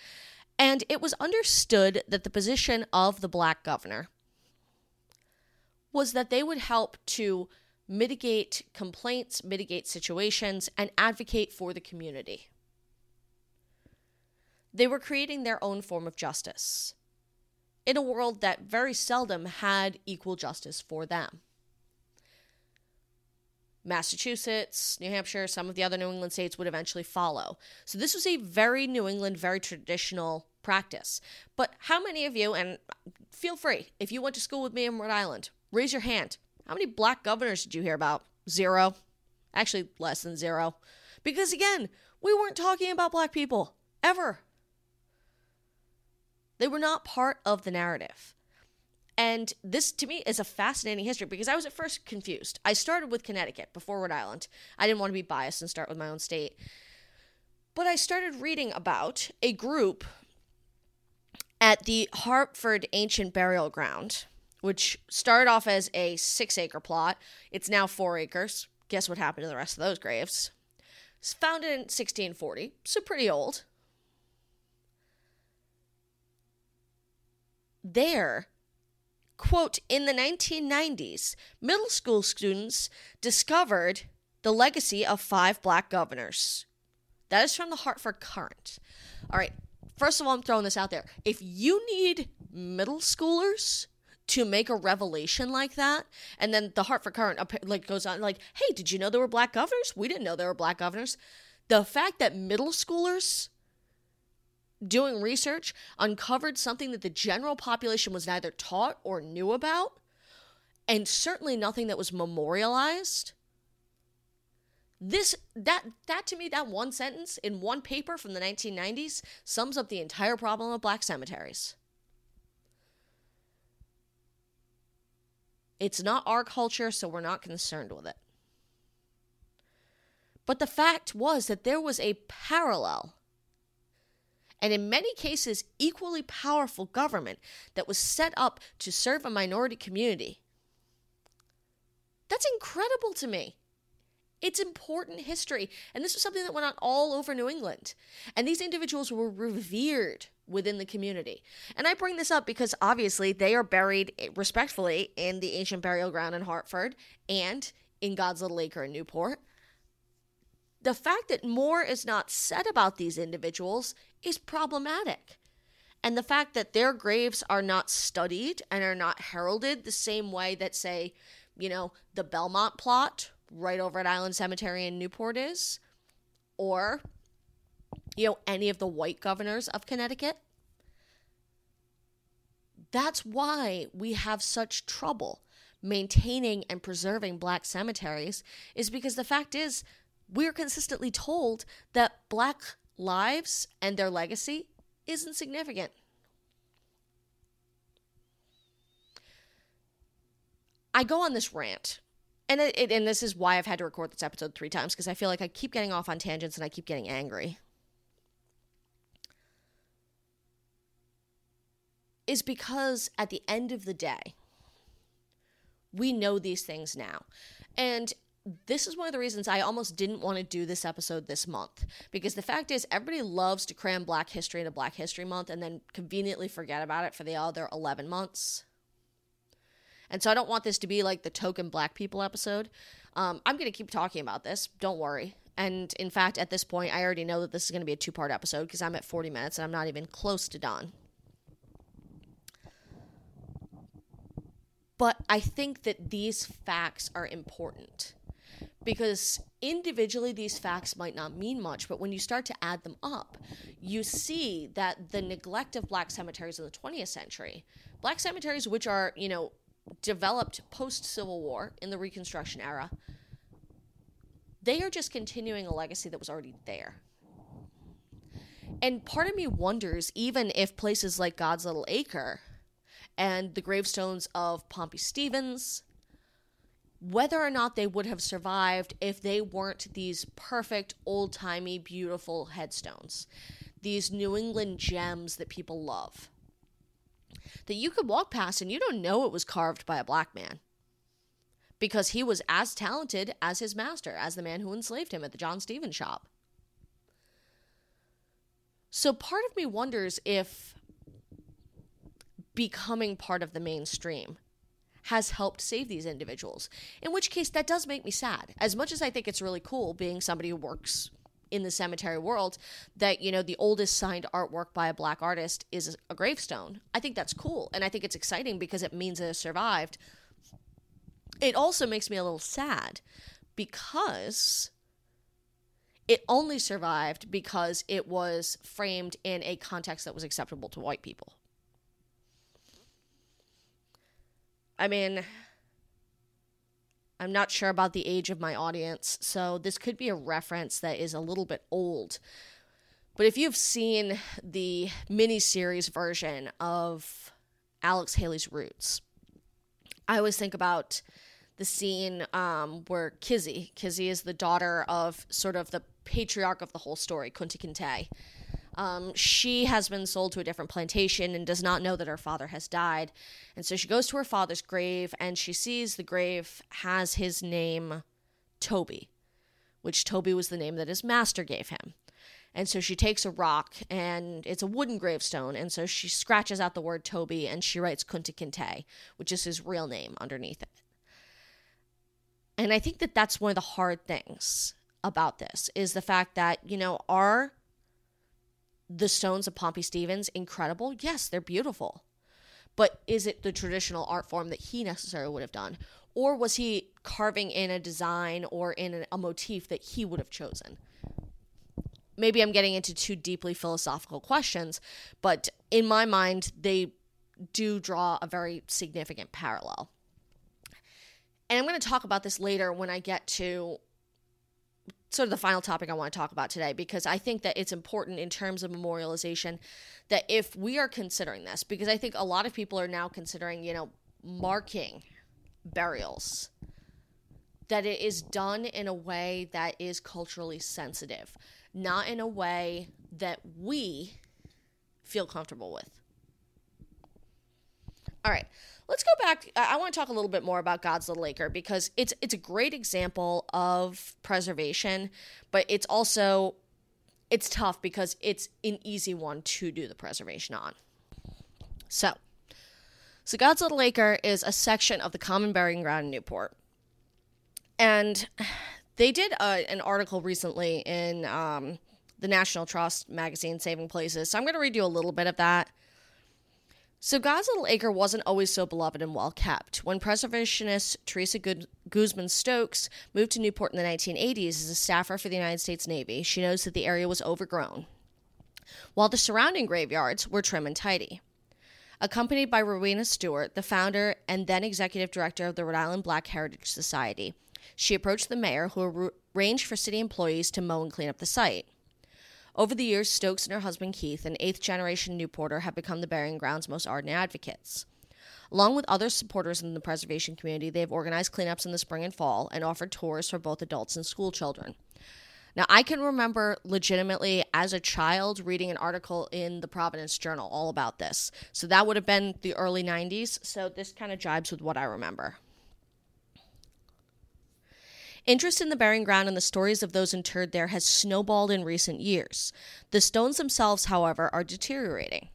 and it was understood that the position of the black governor was that they would help to mitigate complaints, mitigate situations, and advocate for the community. They were creating their own form of justice in a world that very seldom had equal justice for them. Massachusetts, New Hampshire, some of the other New England states would eventually follow. So this was a very New England, very traditional practice. But how many of you, and feel free, if you went to school with me in Rhode Island, raise your hand. How many black governors did you hear about? Zero. Actually, less than zero. Because again, we weren't talking about black people ever. They were not part of the narrative. And this to me is a fascinating history because I was at first confused. I started with Connecticut before Rhode Island. I didn't want to be biased and start with my own state. But I started reading about a group at the Hartford Ancient Burial Ground, which started off as a six acre plot. It's now four acres. Guess what happened to the rest of those graves? It's founded in 1640, so pretty old. There, quote, in the 1990s, middle school students discovered the legacy of five black governors. That is from the Hartford Courant. All right, first of all, I'm throwing this out there. If you need middle schoolers to make a revelation like that, and then the Hartford Courant like goes on like, "Hey, did you know there were black governors? We didn't know there were black governors." The fact that middle schoolers doing research uncovered something that the general population was neither taught or knew about, and certainly nothing that was memorialized. This that that to me that one sentence in one paper from the 1990s sums up the entire problem of black cemeteries. It's not our culture, so we're not concerned with it. But the fact was that there was a parallel and in many cases, equally powerful government that was set up to serve a minority community. That's incredible to me. It's important history. And this was something that went on all over New England. And these individuals were revered within the community. And I bring this up because obviously they are buried eh, respectfully in the ancient burial ground in Hartford and in God's Little Acre in Newport. The fact that more is not said about these individuals is problematic. And the fact that their graves are not studied and are not heralded the same way that, say, you know, the Belmont plot right over at Island Cemetery in Newport is, or, you know, any of the white governors of Connecticut. That's why we have such trouble maintaining and preserving black cemeteries, is because the fact is, we're consistently told that black lives and their legacy isn't significant. I go on this rant, and it, it, and this is why I've had to record this episode three times because I feel like I keep getting off on tangents and I keep getting angry. Is because at the end of the day, we know these things now. And this is one of the reasons I almost didn't want to do this episode this month because the fact is everybody loves to cram Black History into Black History Month and then conveniently forget about it for the other 11 months. And so I don't want this to be like the token black people episode. Um, I'm going to keep talking about this. Don't worry. And in fact, at this point, I already know that this is going to be a two part episode because I'm at 40 minutes and I'm not even close to done. But I think that these facts are important because individually these facts might not mean much, but when you start to add them up, you see that the neglect of black cemeteries in the 20th century, black cemeteries which are, you know, developed post Civil War in the Reconstruction era, they are just continuing a legacy that was already there. And part of me wonders even if places like God's Little Acre and the gravestones of Pompey Stevens, whether or not they would have survived if they weren't these perfect, old timey, beautiful headstones, these New England gems that people love. That you could walk past and you don't know it was carved by a black man because he was as talented as his master, as the man who enslaved him at the John Stevens shop. So part of me wonders if becoming part of the mainstream has helped save these individuals. In which case, that does make me sad. As much as I think it's really cool being somebody who works in the cemetery world, that, you know, the oldest signed artwork by a black artist is a gravestone. I think that's cool. And I think it's exciting because it means it has survived. It also makes me a little sad because it only survived because it was framed in a context that was acceptable to white people. I mean, I'm not sure about the age of my audience, so this could be a reference that is a little bit old. But if you've seen the miniseries version of Alex Haley's Roots, I always think about the scene um, where Kizzy, Kizzy is the daughter of sort of the patriarch of the whole story, Kunta Kinte. Um, she has been sold to a different plantation and does not know that her father has died. And so she goes to her father's grave and she sees the grave has his name Toby, which Toby was the name that his master gave him. And so she takes a rock and it's a wooden gravestone. And so she scratches out the word Toby and she writes Kunta Kinte, which is his real name underneath it. And I think that that's one of the hard things about this is the fact that, you know, our the stones of Pompey Stevens incredible? Yes, they're beautiful. But is it the traditional art form that he necessarily would have done? Or was he carving in a design or in a motif that he would have chosen? Maybe I'm getting into too deeply philosophical questions, but in my mind, they do draw a very significant parallel. And I'm going to talk about this later when I get to sort of the final topic I want to talk about today because I think that it's important in terms of memorialization that if we are considering this, because I think a lot of people are now considering, you know, marking burials, that it is done in a way that is culturally sensitive, not in a way that we feel comfortable with. All right let's go back. I want to talk a little bit more about God's Little Acre because it's it's a great example of preservation, but it's also it's tough because it's an easy one to do the preservation on. So, so God's Little Acre is a section of the common burying ground in Newport, and they did a, an article recently in um, the National Trust magazine, Saving Places. So I'm going to read you a little bit of that. So God's Little Acre wasn't always so beloved and well kept. When preservationist Teresa Guzman Stokes moved to Newport in the 1980s as a staffer for the United States Navy, she noticed that the area was overgrown, while the surrounding graveyards were trim and tidy. Accompanied by Rowena Stewart, the founder and then executive director of the Rhode Island Black Heritage Society, she approached the mayor, who arranged for city employees to mow and clean up the site. Over the years, Stokes and her husband Keith, an eighth generation Newporter, have become the burying ground's most ardent advocates. Along with other supporters in the preservation community, they have organized cleanups in the spring and fall and offered tours for both adults and school children. Now, I can remember legitimately as a child reading an article in the Providence Journal all about this. So that would have been the early 90s. So this kind of jibes with what I remember. Interest in the burying ground and the stories of those interred there has snowballed in recent years. The stones themselves, however, are deteriorating.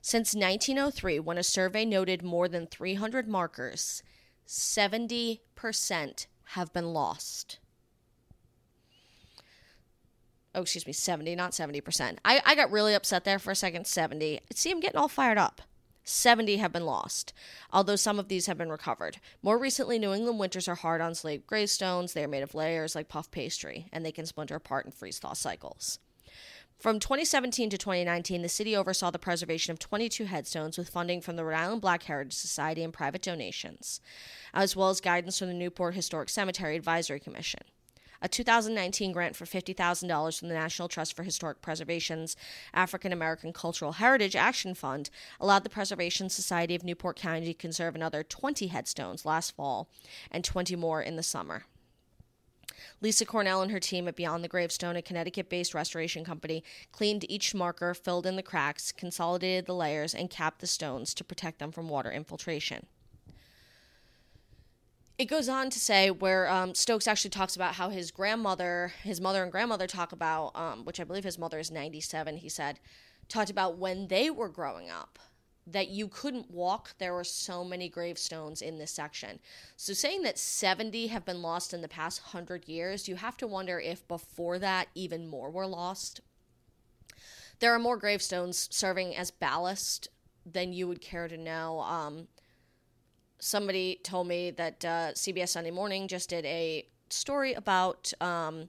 Since 1903, when a survey noted more than 300 markers, 70% have been lost. Oh, excuse me, 70, not 70%. I, I got really upset there for a second. 70. See, I'm getting all fired up. 70 have been lost, although some of these have been recovered. More recently, New England winters are hard on slate gravestones. They are made of layers like puff pastry, and they can splinter apart in freeze thaw cycles. From 2017 to 2019, the city oversaw the preservation of 22 headstones with funding from the Rhode Island Black Heritage Society and private donations, as well as guidance from the Newport Historic Cemetery Advisory Commission. A 2019 grant for $50,000 from the National Trust for Historic Preservation's African American Cultural Heritage Action Fund allowed the Preservation Society of Newport County to conserve another 20 headstones last fall and 20 more in the summer. Lisa Cornell and her team at Beyond the Gravestone, a Connecticut based restoration company, cleaned each marker, filled in the cracks, consolidated the layers, and capped the stones to protect them from water infiltration. It goes on to say where um, Stokes actually talks about how his grandmother, his mother and grandmother talk about, um, which I believe his mother is 97, he said, talked about when they were growing up that you couldn't walk. There were so many gravestones in this section. So, saying that 70 have been lost in the past 100 years, you have to wonder if before that, even more were lost. There are more gravestones serving as ballast than you would care to know. Um, somebody told me that uh, CBS Sunday Morning just did a story about. Um,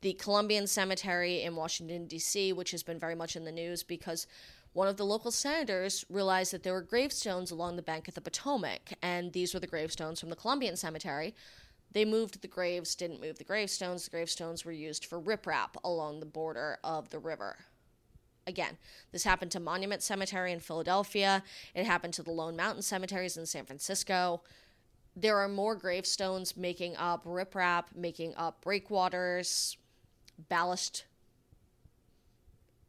the Columbian Cemetery in Washington, D.C., which has been very much in the news because one of the local senators realized that there were gravestones along the bank of the Potomac, and these were the gravestones from the Columbian Cemetery. They moved the graves, didn't move the gravestones. The gravestones were used for riprap along the border of the river. Again, this happened to Monument Cemetery in Philadelphia. It happened to the Lone Mountain Cemeteries in San Francisco. There are more gravestones making up riprap, making up breakwaters, ballast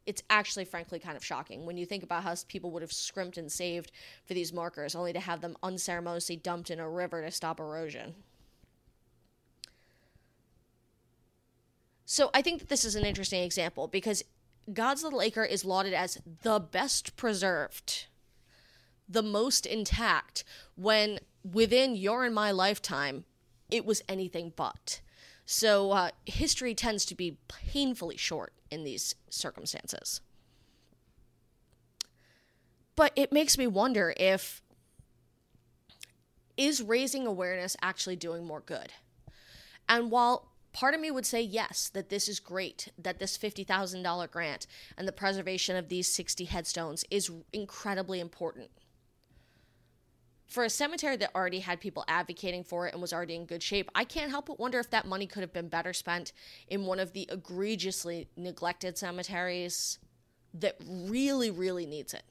it's actually frankly kind of shocking when you think about how people would have scrimped and saved for these markers only to have them unceremoniously dumped in a river to stop erosion. So I think that this is an interesting example because God's Little Acre is lauded as the best preserved, the most intact, when within your and my lifetime, it was anything but. So uh, history tends to be painfully short in these circumstances. But it makes me wonder if is raising awareness actually doing more good? And while part of me would say yes, that this is great, that this $50,000 grant and the preservation of these 60 headstones is incredibly important for a cemetery that already had people advocating for it and was already in good shape, I can't help but wonder if that money could have been better spent in one of the egregiously neglected cemeteries that really, really needs it.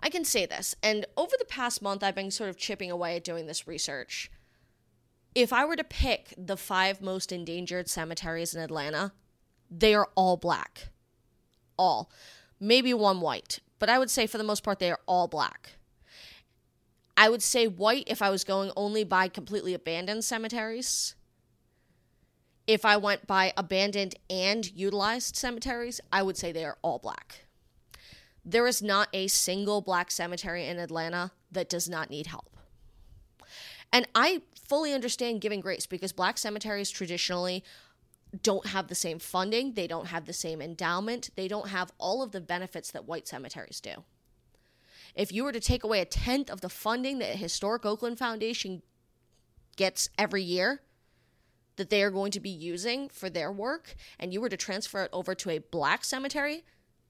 I can say this, and over the past month, I've been sort of chipping away at doing this research. If I were to pick the five most endangered cemeteries in Atlanta, they are all black. All. Maybe one white, but I would say for the most part, they are all black. I would say white if I was going only by completely abandoned cemeteries. If I went by abandoned and utilized cemeteries, I would say they are all black. There is not a single black cemetery in Atlanta that does not need help. And I fully understand giving grace because black cemeteries traditionally don't have the same funding, they don't have the same endowment, they don't have all of the benefits that white cemeteries do if you were to take away a tenth of the funding that Historic Oakland Foundation gets every year that they are going to be using for their work, and you were to transfer it over to a black cemetery,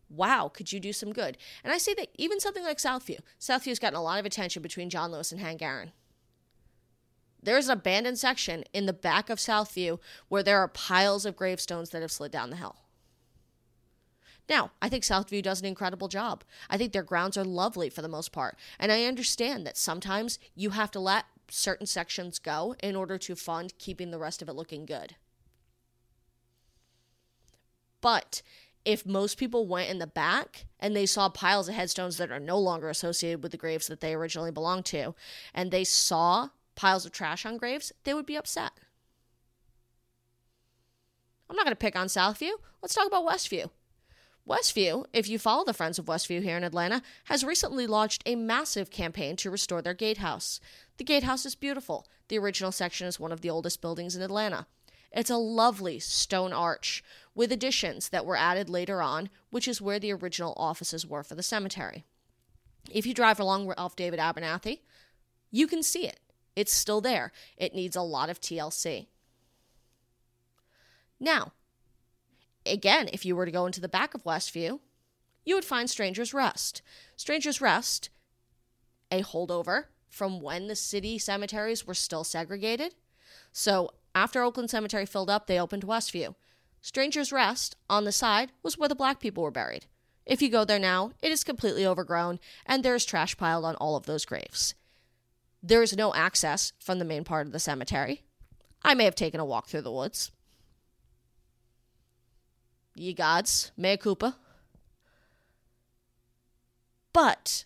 wow, could you do some good? And I say that even something like Southview, Southview's gotten a lot of attention between John Lewis and Hank Aaron. There's an abandoned section in the back of Southview where there are piles of gravestones that have slid down the hill. Now, I think Southview does an incredible job. I think their grounds are lovely for the most part. And I understand that sometimes you have to let certain sections go in order to fund keeping the rest of it looking good. But if most people went in the back and they saw piles of headstones that are no longer associated with the graves that they originally belonged to, and they saw piles of trash on graves, they would be upset. I'm not going to pick on Southview. Let's talk about Westview. Westview, if you follow the Friends of Westview here in Atlanta, has recently launched a massive campaign to restore their gatehouse. The gatehouse is beautiful. The original section is one of the oldest buildings in Atlanta. It's a lovely stone arch with additions that were added later on, which is where the original offices were for the cemetery. If you drive along Ralph David Abernathy, you can see it. It's still there. It needs a lot of TLC. Now, again, if you were to go into the back of Westview, you would find Stranger's Rest. Stranger's Rest, a holdover from when the city cemeteries were still segregated. So after Oakland Cemetery filled up, they opened Westview. Stranger's Rest, on the side, was where the black people were buried. If you go there now, it is completely overgrown, and there is trash piled on all of those graves. There is no access from the main part of the cemetery. I may have taken a walk through the woods. Ye gods, mea culpa. But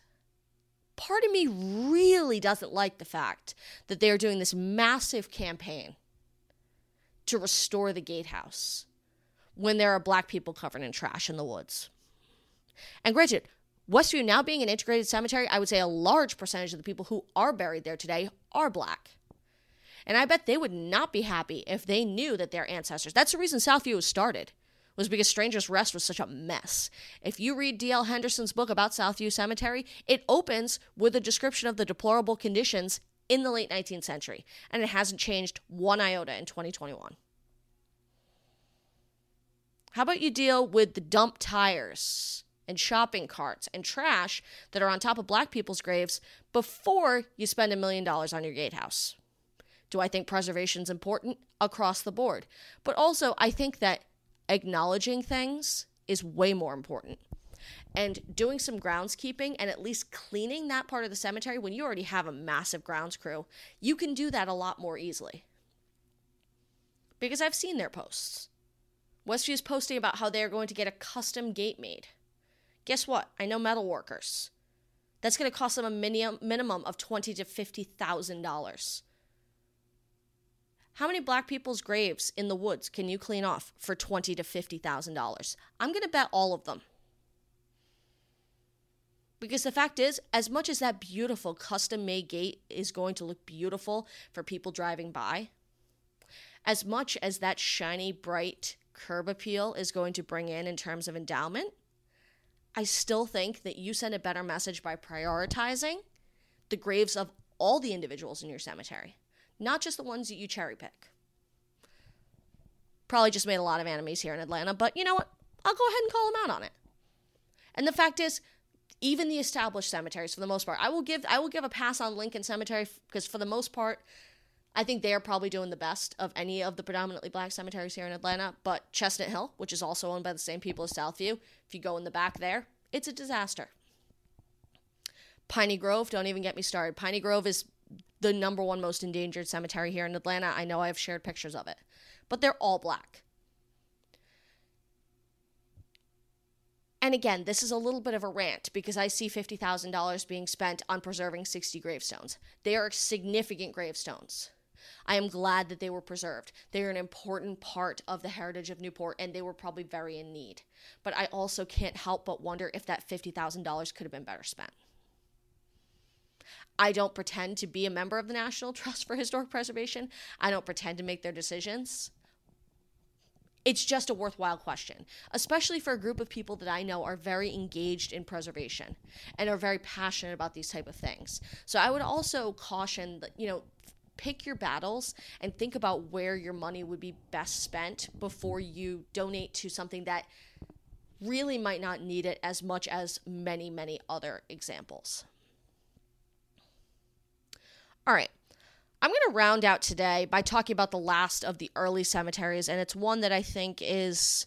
part of me really doesn't like the fact that they are doing this massive campaign to restore the gatehouse when there are black people covered in trash in the woods. And granted, Westview now being an integrated cemetery, I would say a large percentage of the people who are buried there today are black. And I bet they would not be happy if they knew that their ancestors. That's the reason Southview was started. Was because Strangers Rest was such a mess. If you read D.L. Henderson's book about Southview Cemetery, it opens with a description of the deplorable conditions in the late 19th century, and it hasn't changed one iota in 2021. How about you deal with the dump tires and shopping carts and trash that are on top of black people's graves before you spend a million dollars on your gatehouse? Do I think preservation is important? Across the board. But also, I think that acknowledging things is way more important. And doing some groundskeeping and at least cleaning that part of the cemetery when you already have a massive grounds crew, you can do that a lot more easily. Because I've seen their posts. Westview is posting about how they're going to get a custom gate made. Guess what? I know metal workers. That's going to cost them a minimum minimum of twenty to fifty thousand dollars. How many black people's graves in the woods can you clean off for twenty to fifty thousand dollars? I'm going to bet all of them. Because the fact is, as much as that beautiful custom made gate is going to look beautiful for people driving by, as much as that shiny, bright curb appeal is going to bring in in terms of endowment, I still think that you send a better message by prioritizing the graves of all the individuals in your cemetery not just the ones that you cherry pick. Probably just made a lot of enemies here in Atlanta, but you know what? I'll go ahead and call them out on it. And the fact is, even the established cemeteries, for the most part, I will give I will give a pass on Lincoln Cemetery because for the most part, I think they are probably doing the best of any of the predominantly black cemeteries here in Atlanta. But Chestnut Hill, which is also owned by the same people as Southview, if you go in the back there, it's a disaster. Piney Grove, don't even get me started. Piney Grove is the number one most endangered cemetery here in Atlanta. I know I've shared pictures of it, but they're all black. And again, this is a little bit of a rant because I see $50,000 being spent on preserving 60 gravestones. They are significant gravestones. I am glad that they were preserved. They are an important part of the heritage of Newport and they were probably very in need. But I also can't help but wonder if that $50,000 could have been better spent. I don't pretend to be a member of the National Trust for Historic Preservation. I don't pretend to make their decisions. It's just a worthwhile question, especially for a group of people that I know are very engaged in preservation and are very passionate about these type of things. So I would also caution that, you know, pick your battles and think about where your money would be best spent before you donate to something that really might not need it as much as many, many other examples. All right. I'm going to round out today by talking about the last of the early cemeteries, and it's one that I think is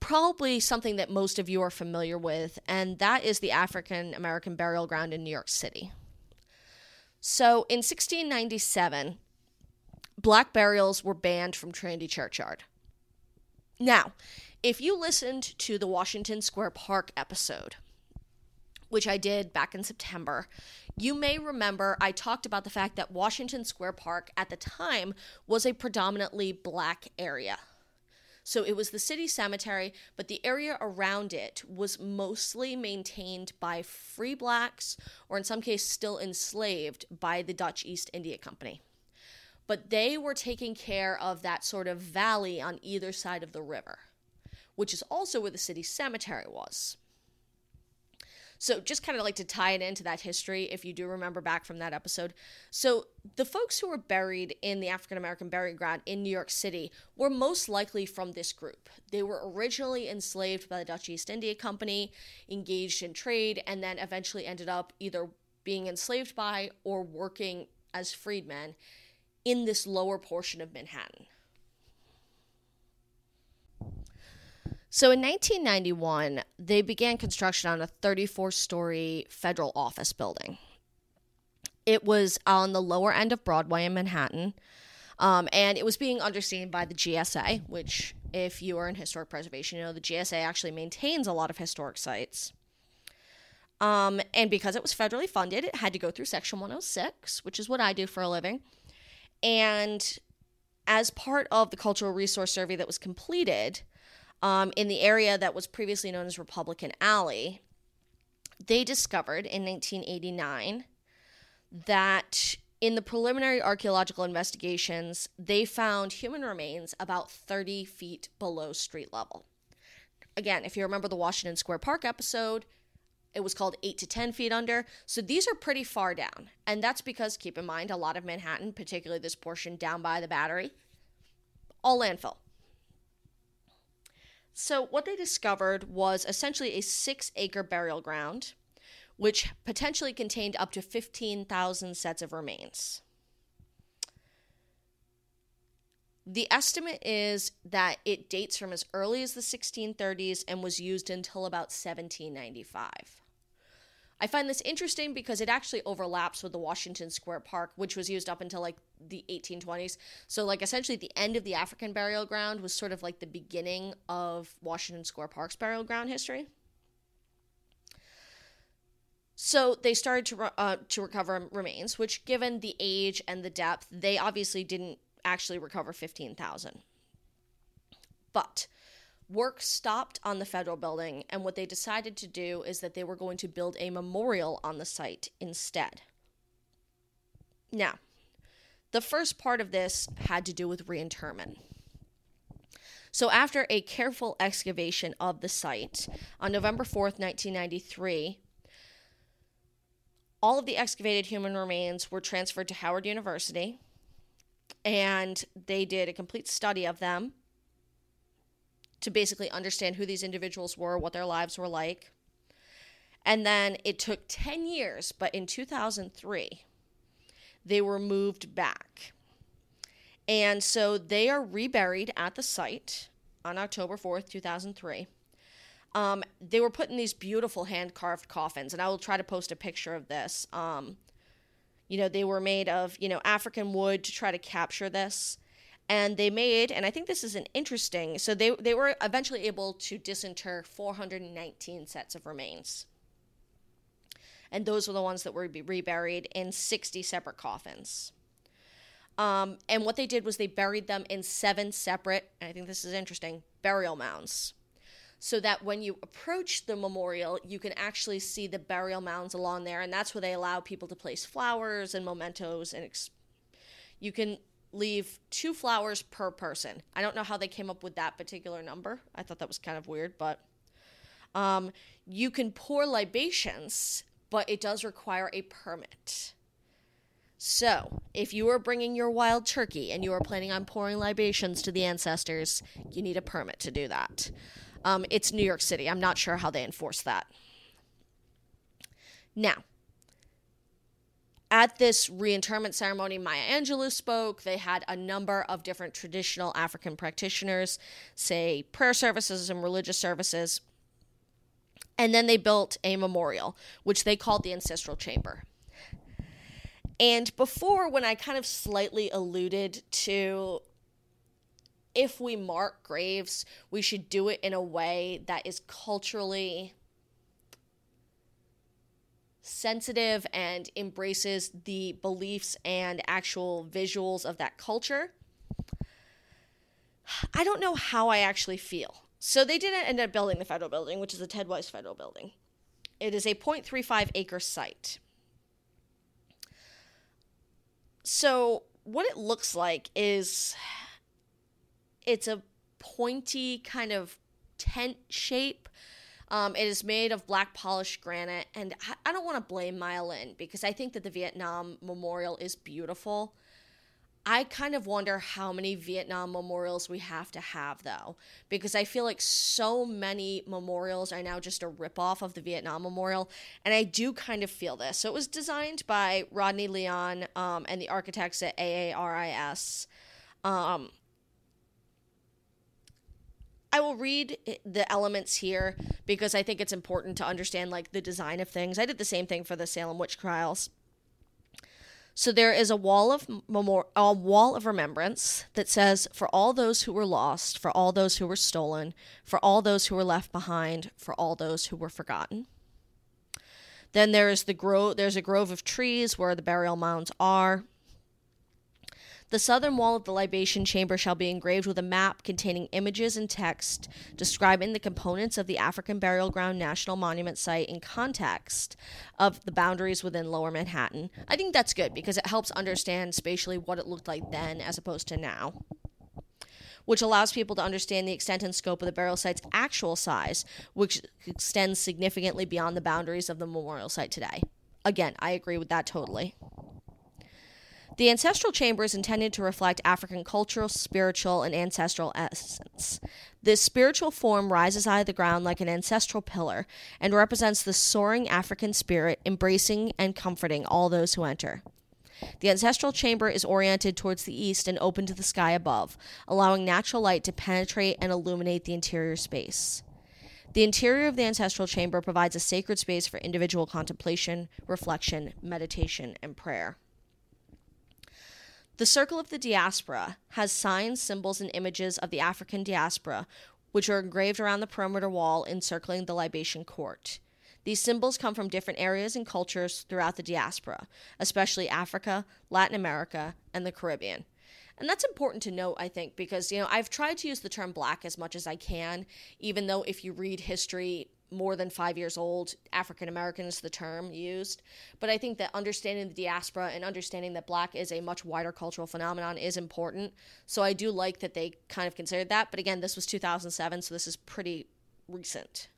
probably something that most of you are familiar with, and that is the African American Burial Ground in New York City. So in 1697, black burials were banned from Trinity Churchyard. Now, if you listened to the Washington Square Park episode, which I did back in September, you may remember I talked about the fact that Washington Square Park at the time was a predominantly black area. So it was the city cemetery, but the area around it was mostly maintained by free blacks, or in some cases, still enslaved by the Dutch East India Company. But they were taking care of that sort of valley on either side of the river, which is also where the city cemetery was. So, just kind of like to tie it into that history, if you do remember back from that episode. So, the folks who were buried in the African American burial ground in New York City were most likely from this group. They were originally enslaved by the Dutch East India Company, engaged in trade, and then eventually ended up either being enslaved by or working as freedmen in this lower portion of Manhattan. So in 1991, they began construction on a 34 story federal office building. It was on the lower end of Broadway in Manhattan, um, and it was being underseen by the GSA, which, if you are in historic preservation, you know the GSA actually maintains a lot of historic sites. Um, and because it was federally funded, it had to go through Section 106, which is what I do for a living. And as part of the cultural resource survey that was completed, um, in the area that was previously known as Republican Alley, they discovered in 1989 that in the preliminary archaeological investigations, they found human remains about 30 feet below street level. Again, if you remember the Washington Square Park episode, it was called 8 to 10 feet under. So these are pretty far down. And that's because, keep in mind, a lot of Manhattan, particularly this portion down by the battery, all landfill. So, what they discovered was essentially a six acre burial ground, which potentially contained up to 15,000 sets of remains. The estimate is that it dates from as early as the 1630s and was used until about 1795. I find this interesting because it actually overlaps with the Washington Square Park, which was used up until like the 1820s. So, like, essentially, the end of the African burial ground was sort of like the beginning of Washington Square Park's burial ground history. So they started to uh, to recover remains, which, given the age and the depth, they obviously didn't actually recover fifteen thousand. But work stopped on the federal building, and what they decided to do is that they were going to build a memorial on the site instead. Now, the first part of this had to do with reinterment. So, after a careful excavation of the site on November 4th, 1993, all of the excavated human remains were transferred to Howard University and they did a complete study of them to basically understand who these individuals were, what their lives were like. And then it took 10 years, but in 2003, they were moved back. And so they are reburied at the site on October 4th, 2003. Um, they were put in these beautiful hand carved coffins, and I will try to post a picture of this. Um, you know, they were made of, you know, African wood to try to capture this. And they made, and I think this is an interesting, so they, they were eventually able to disinter 419 sets of remains and those were the ones that were reburied in 60 separate coffins. Um, and what they did was they buried them in seven separate, and I think this is interesting, burial mounds. So that when you approach the memorial, you can actually see the burial mounds along there, and that's where they allow people to place flowers and mementos. And ex- you can leave two flowers per person. I don't know how they came up with that particular number. I thought that was kind of weird, but um, you can pour libations but it does require a permit. So, if you are bringing your wild turkey and you are planning on pouring libations to the ancestors, you need a permit to do that. Um, it's New York City. I'm not sure how they enforce that. Now, at this reinterment ceremony, Maya Angelou spoke. They had a number of different traditional African practitioners say prayer services and religious services. And then they built a memorial, which they called the Ancestral Chamber. And before, when I kind of slightly alluded to if we mark graves, we should do it in a way that is culturally sensitive and embraces the beliefs and actual visuals of that culture. I don't know how I actually feel. So they didn't end up building the federal building, which is the Ted Weiss Federal Building. It is a 0.35 acre site. So what it looks like is it's a pointy kind of tent shape. Um, it is made of black polished granite, and I, I don't want to blame Maya Lin because I think that the Vietnam Memorial is beautiful. I kind of wonder how many Vietnam memorials we have to have, though, because I feel like so many memorials are now just a ripoff of the Vietnam Memorial, and I do kind of feel this. So it was designed by Rodney Leon um, and the architects at AARRIS. Um, I will read the elements here because I think it's important to understand like the design of things. I did the same thing for the Salem witch trials. So there is a wall of memor- a wall of remembrance that says, "For all those who were lost, for all those who were stolen, for all those who were left behind, for all those who were forgotten." Then there is the grove. There's a grove of trees where the burial mounds are. The southern wall of the libation chamber shall be engraved with a map containing images and text describing the components of the African Burial Ground National Monument site in context of the boundaries within Lower Manhattan. I think that's good because it helps understand spatially what it looked like then as opposed to now which allows people to understand the extent and scope of the burial site's actual size, which extends significantly beyond the boundaries of the memorial site today. Again, I agree with that totally. The ancestral chamber is intended to reflect African cultural, spiritual, and ancestral essence. This spiritual form rises out of the ground like an ancestral pillar and represents the soaring African spirit, embracing and comforting all those who enter. The ancestral chamber is oriented towards the east and open to the sky above, allowing natural light to penetrate and illuminate the interior space. The interior of the ancestral chamber provides a sacred space for individual contemplation, reflection, meditation, and prayer. The Circle of the Diaspora has signs, symbols, and images of the African diaspora, which are engraved around the perimeter wall encircling the libation court. These symbols come from different areas and cultures throughout the diaspora, especially Africa, Latin America, and the Caribbean. And that's important to note, I think, because, you know, I've tried to use the term black as much as I can, even though if you read history, more than five years old, African American is the term used. But I think that understanding the diaspora and understanding that black is a much wider cultural phenomenon is important. So I do like that they kind of considered that. But again, this was 2007, so this is pretty recent.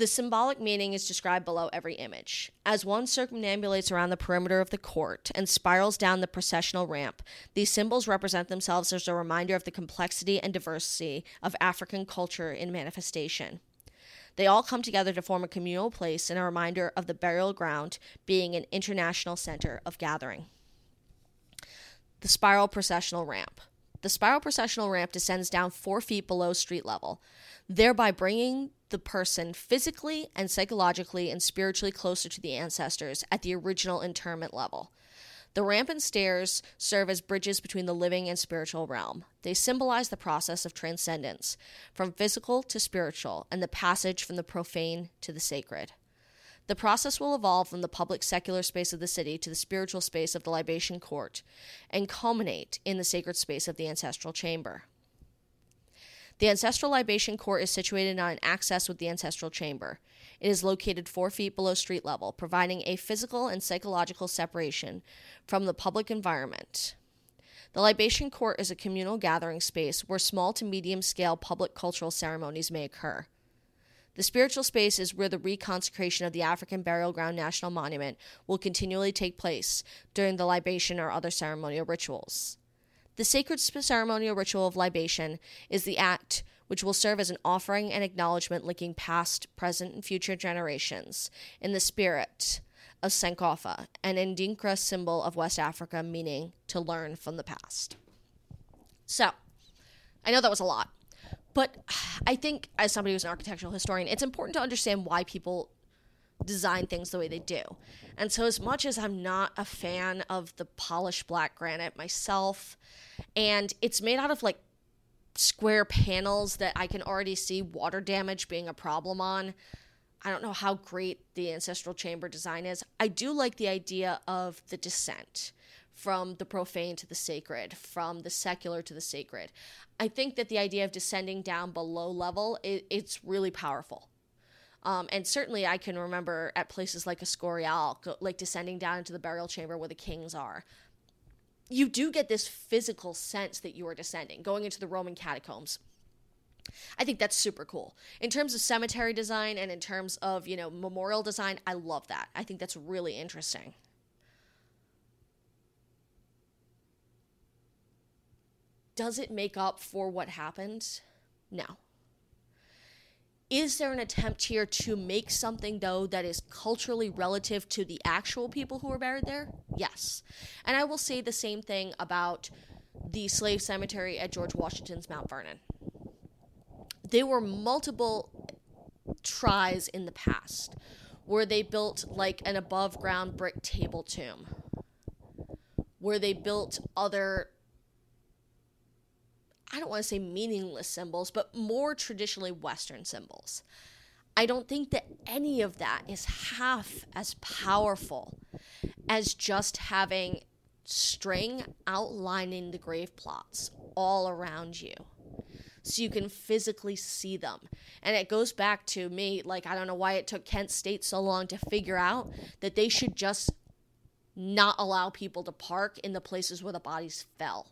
The symbolic meaning is described below every image. As one circumambulates around the perimeter of the court and spirals down the processional ramp, these symbols represent themselves as a reminder of the complexity and diversity of African culture in manifestation. They all come together to form a communal place and a reminder of the burial ground being an international center of gathering. The spiral processional ramp. The spiral processional ramp descends down four feet below street level, thereby bringing the person physically and psychologically and spiritually closer to the ancestors at the original interment level. The ramp and stairs serve as bridges between the living and spiritual realm. They symbolize the process of transcendence, from physical to spiritual, and the passage from the profane to the sacred. The process will evolve from the public secular space of the city to the spiritual space of the libation court and culminate in the sacred space of the ancestral chamber. The ancestral libation court is situated on an access with the ancestral chamber. It is located four feet below street level, providing a physical and psychological separation from the public environment. The libation court is a communal gathering space where small to medium scale public cultural ceremonies may occur. The spiritual space is where the reconsecration of the African Burial Ground National Monument will continually take place during the libation or other ceremonial rituals. The sacred ceremonial ritual of libation is the act which will serve as an offering and acknowledgement linking past, present, and future generations in the spirit of Sankofa, an Adinkra symbol of West Africa meaning to learn from the past. So, I know that was a lot, but I think as somebody who's an architectural historian, it's important to understand why people design things the way they do. And so, as much as I'm not a fan of the polished black granite myself, and it's made out of like square panels that I can already see water damage being a problem on. I don't know how great the ancestral chamber design is. I do like the idea of the descent from the profane to the sacred, from the secular to the sacred. I think that the idea of descending down below level, it, it's really powerful. Um, and certainly, I can remember at places like Escorial, like descending down into the burial chamber where the kings are. You do get this physical sense that you are descending, going into the Roman catacombs. I think that's super cool. In terms of cemetery design and in terms of, you know, memorial design, I love that. I think that's really interesting. Does it make up for what happened? No. Is there an attempt here to make something, though, that is culturally relative to the actual people who were buried there? Yes. And I will say the same thing about the slave cemetery at George Washington's Mount Vernon. There were multiple tries in the past where they built like an above ground brick table tomb, where they built other I don't want to say meaningless symbols, but more traditionally Western symbols. I don't think that any of that is half as powerful as just having string outlining the grave plots all around you so you can physically see them. And it goes back to me like I don't know why it took Kent State so long to figure out that they should just not allow people to park in the places where the bodies fell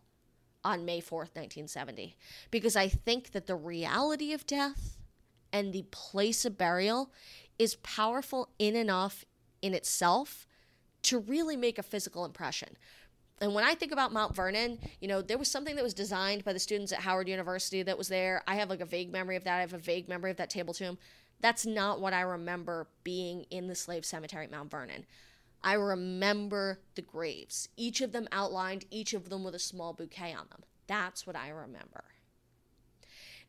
on May 4th, 1970, because I think that the reality of death and the place of burial is powerful in enough in itself to really make a physical impression. And when I think about Mount Vernon, you know, there was something that was designed by the students at Howard University that was there. I have like a vague memory of that. I have a vague memory of that table tomb. That's not what I remember being in the slave cemetery at Mount Vernon. I remember the graves, each of them outlined, each of them with a small bouquet on them. That's what I remember.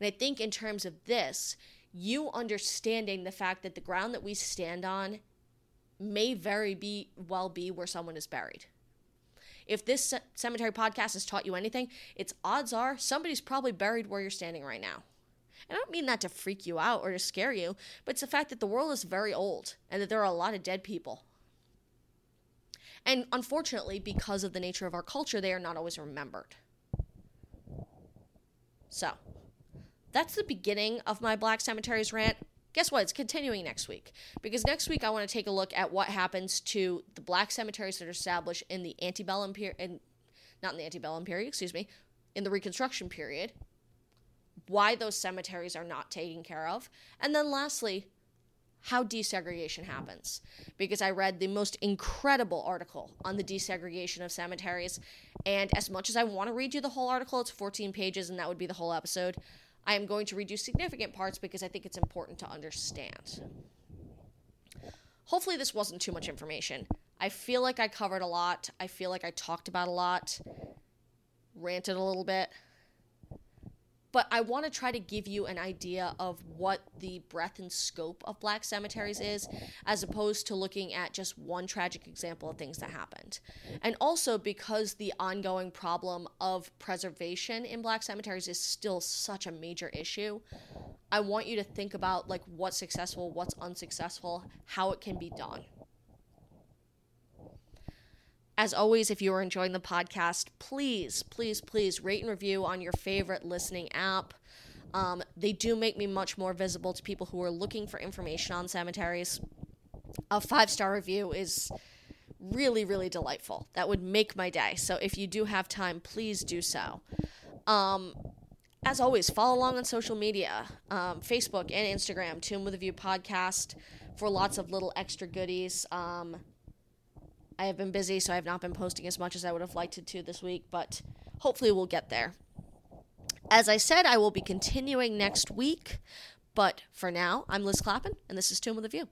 And I think, in terms of this, you understanding the fact that the ground that we stand on may very be well be where someone is buried. If this cemetery podcast has taught you anything, it's odds are somebody's probably buried where you're standing right now. And I don't mean that to freak you out or to scare you, but it's the fact that the world is very old and that there are a lot of dead people. And unfortunately, because of the nature of our culture, they are not always remembered. So, that's the beginning of my Black Cemeteries rant. Guess what? It's continuing next week. Because next week I want to take a look at what happens to the black cemeteries that are established in the antebellum period, not in the antebellum period, excuse me, in the Reconstruction period, why those cemeteries are not taken care of, and then lastly, how desegregation happens because I read the most incredible article on the desegregation of cemeteries. And as much as I want to read you the whole article, it's 14 pages and that would be the whole episode. I am going to read you significant parts because I think it's important to understand. Hopefully, this wasn't too much information. I feel like I covered a lot. I feel like I talked about a lot, ranted a little bit but I want to try to give you an idea of what the breadth and scope of black cemeteries is, as opposed to looking at just one tragic example of things that happened. And also because the ongoing problem of preservation in black cemeteries is still such a major issue, I want you to think about like what's successful, what's unsuccessful, how it can be done. As always, if you are enjoying the podcast, please, please, please rate and review on your favorite listening app. Um, they do make me much more visible to people who are looking for information on cemeteries. A five star review is really, really delightful. That would make my day. So if you do have time, please do so. Um, as always, follow along on social media um, Facebook and Instagram, Tomb with a View podcast, for lots of little extra goodies. Um, I have been busy, so I have not been posting as much as I would have liked to this week, but hopefully we'll get there. As I said, I will be continuing next week, but for now, I'm Liz Clappin, and this is Tomb with a View.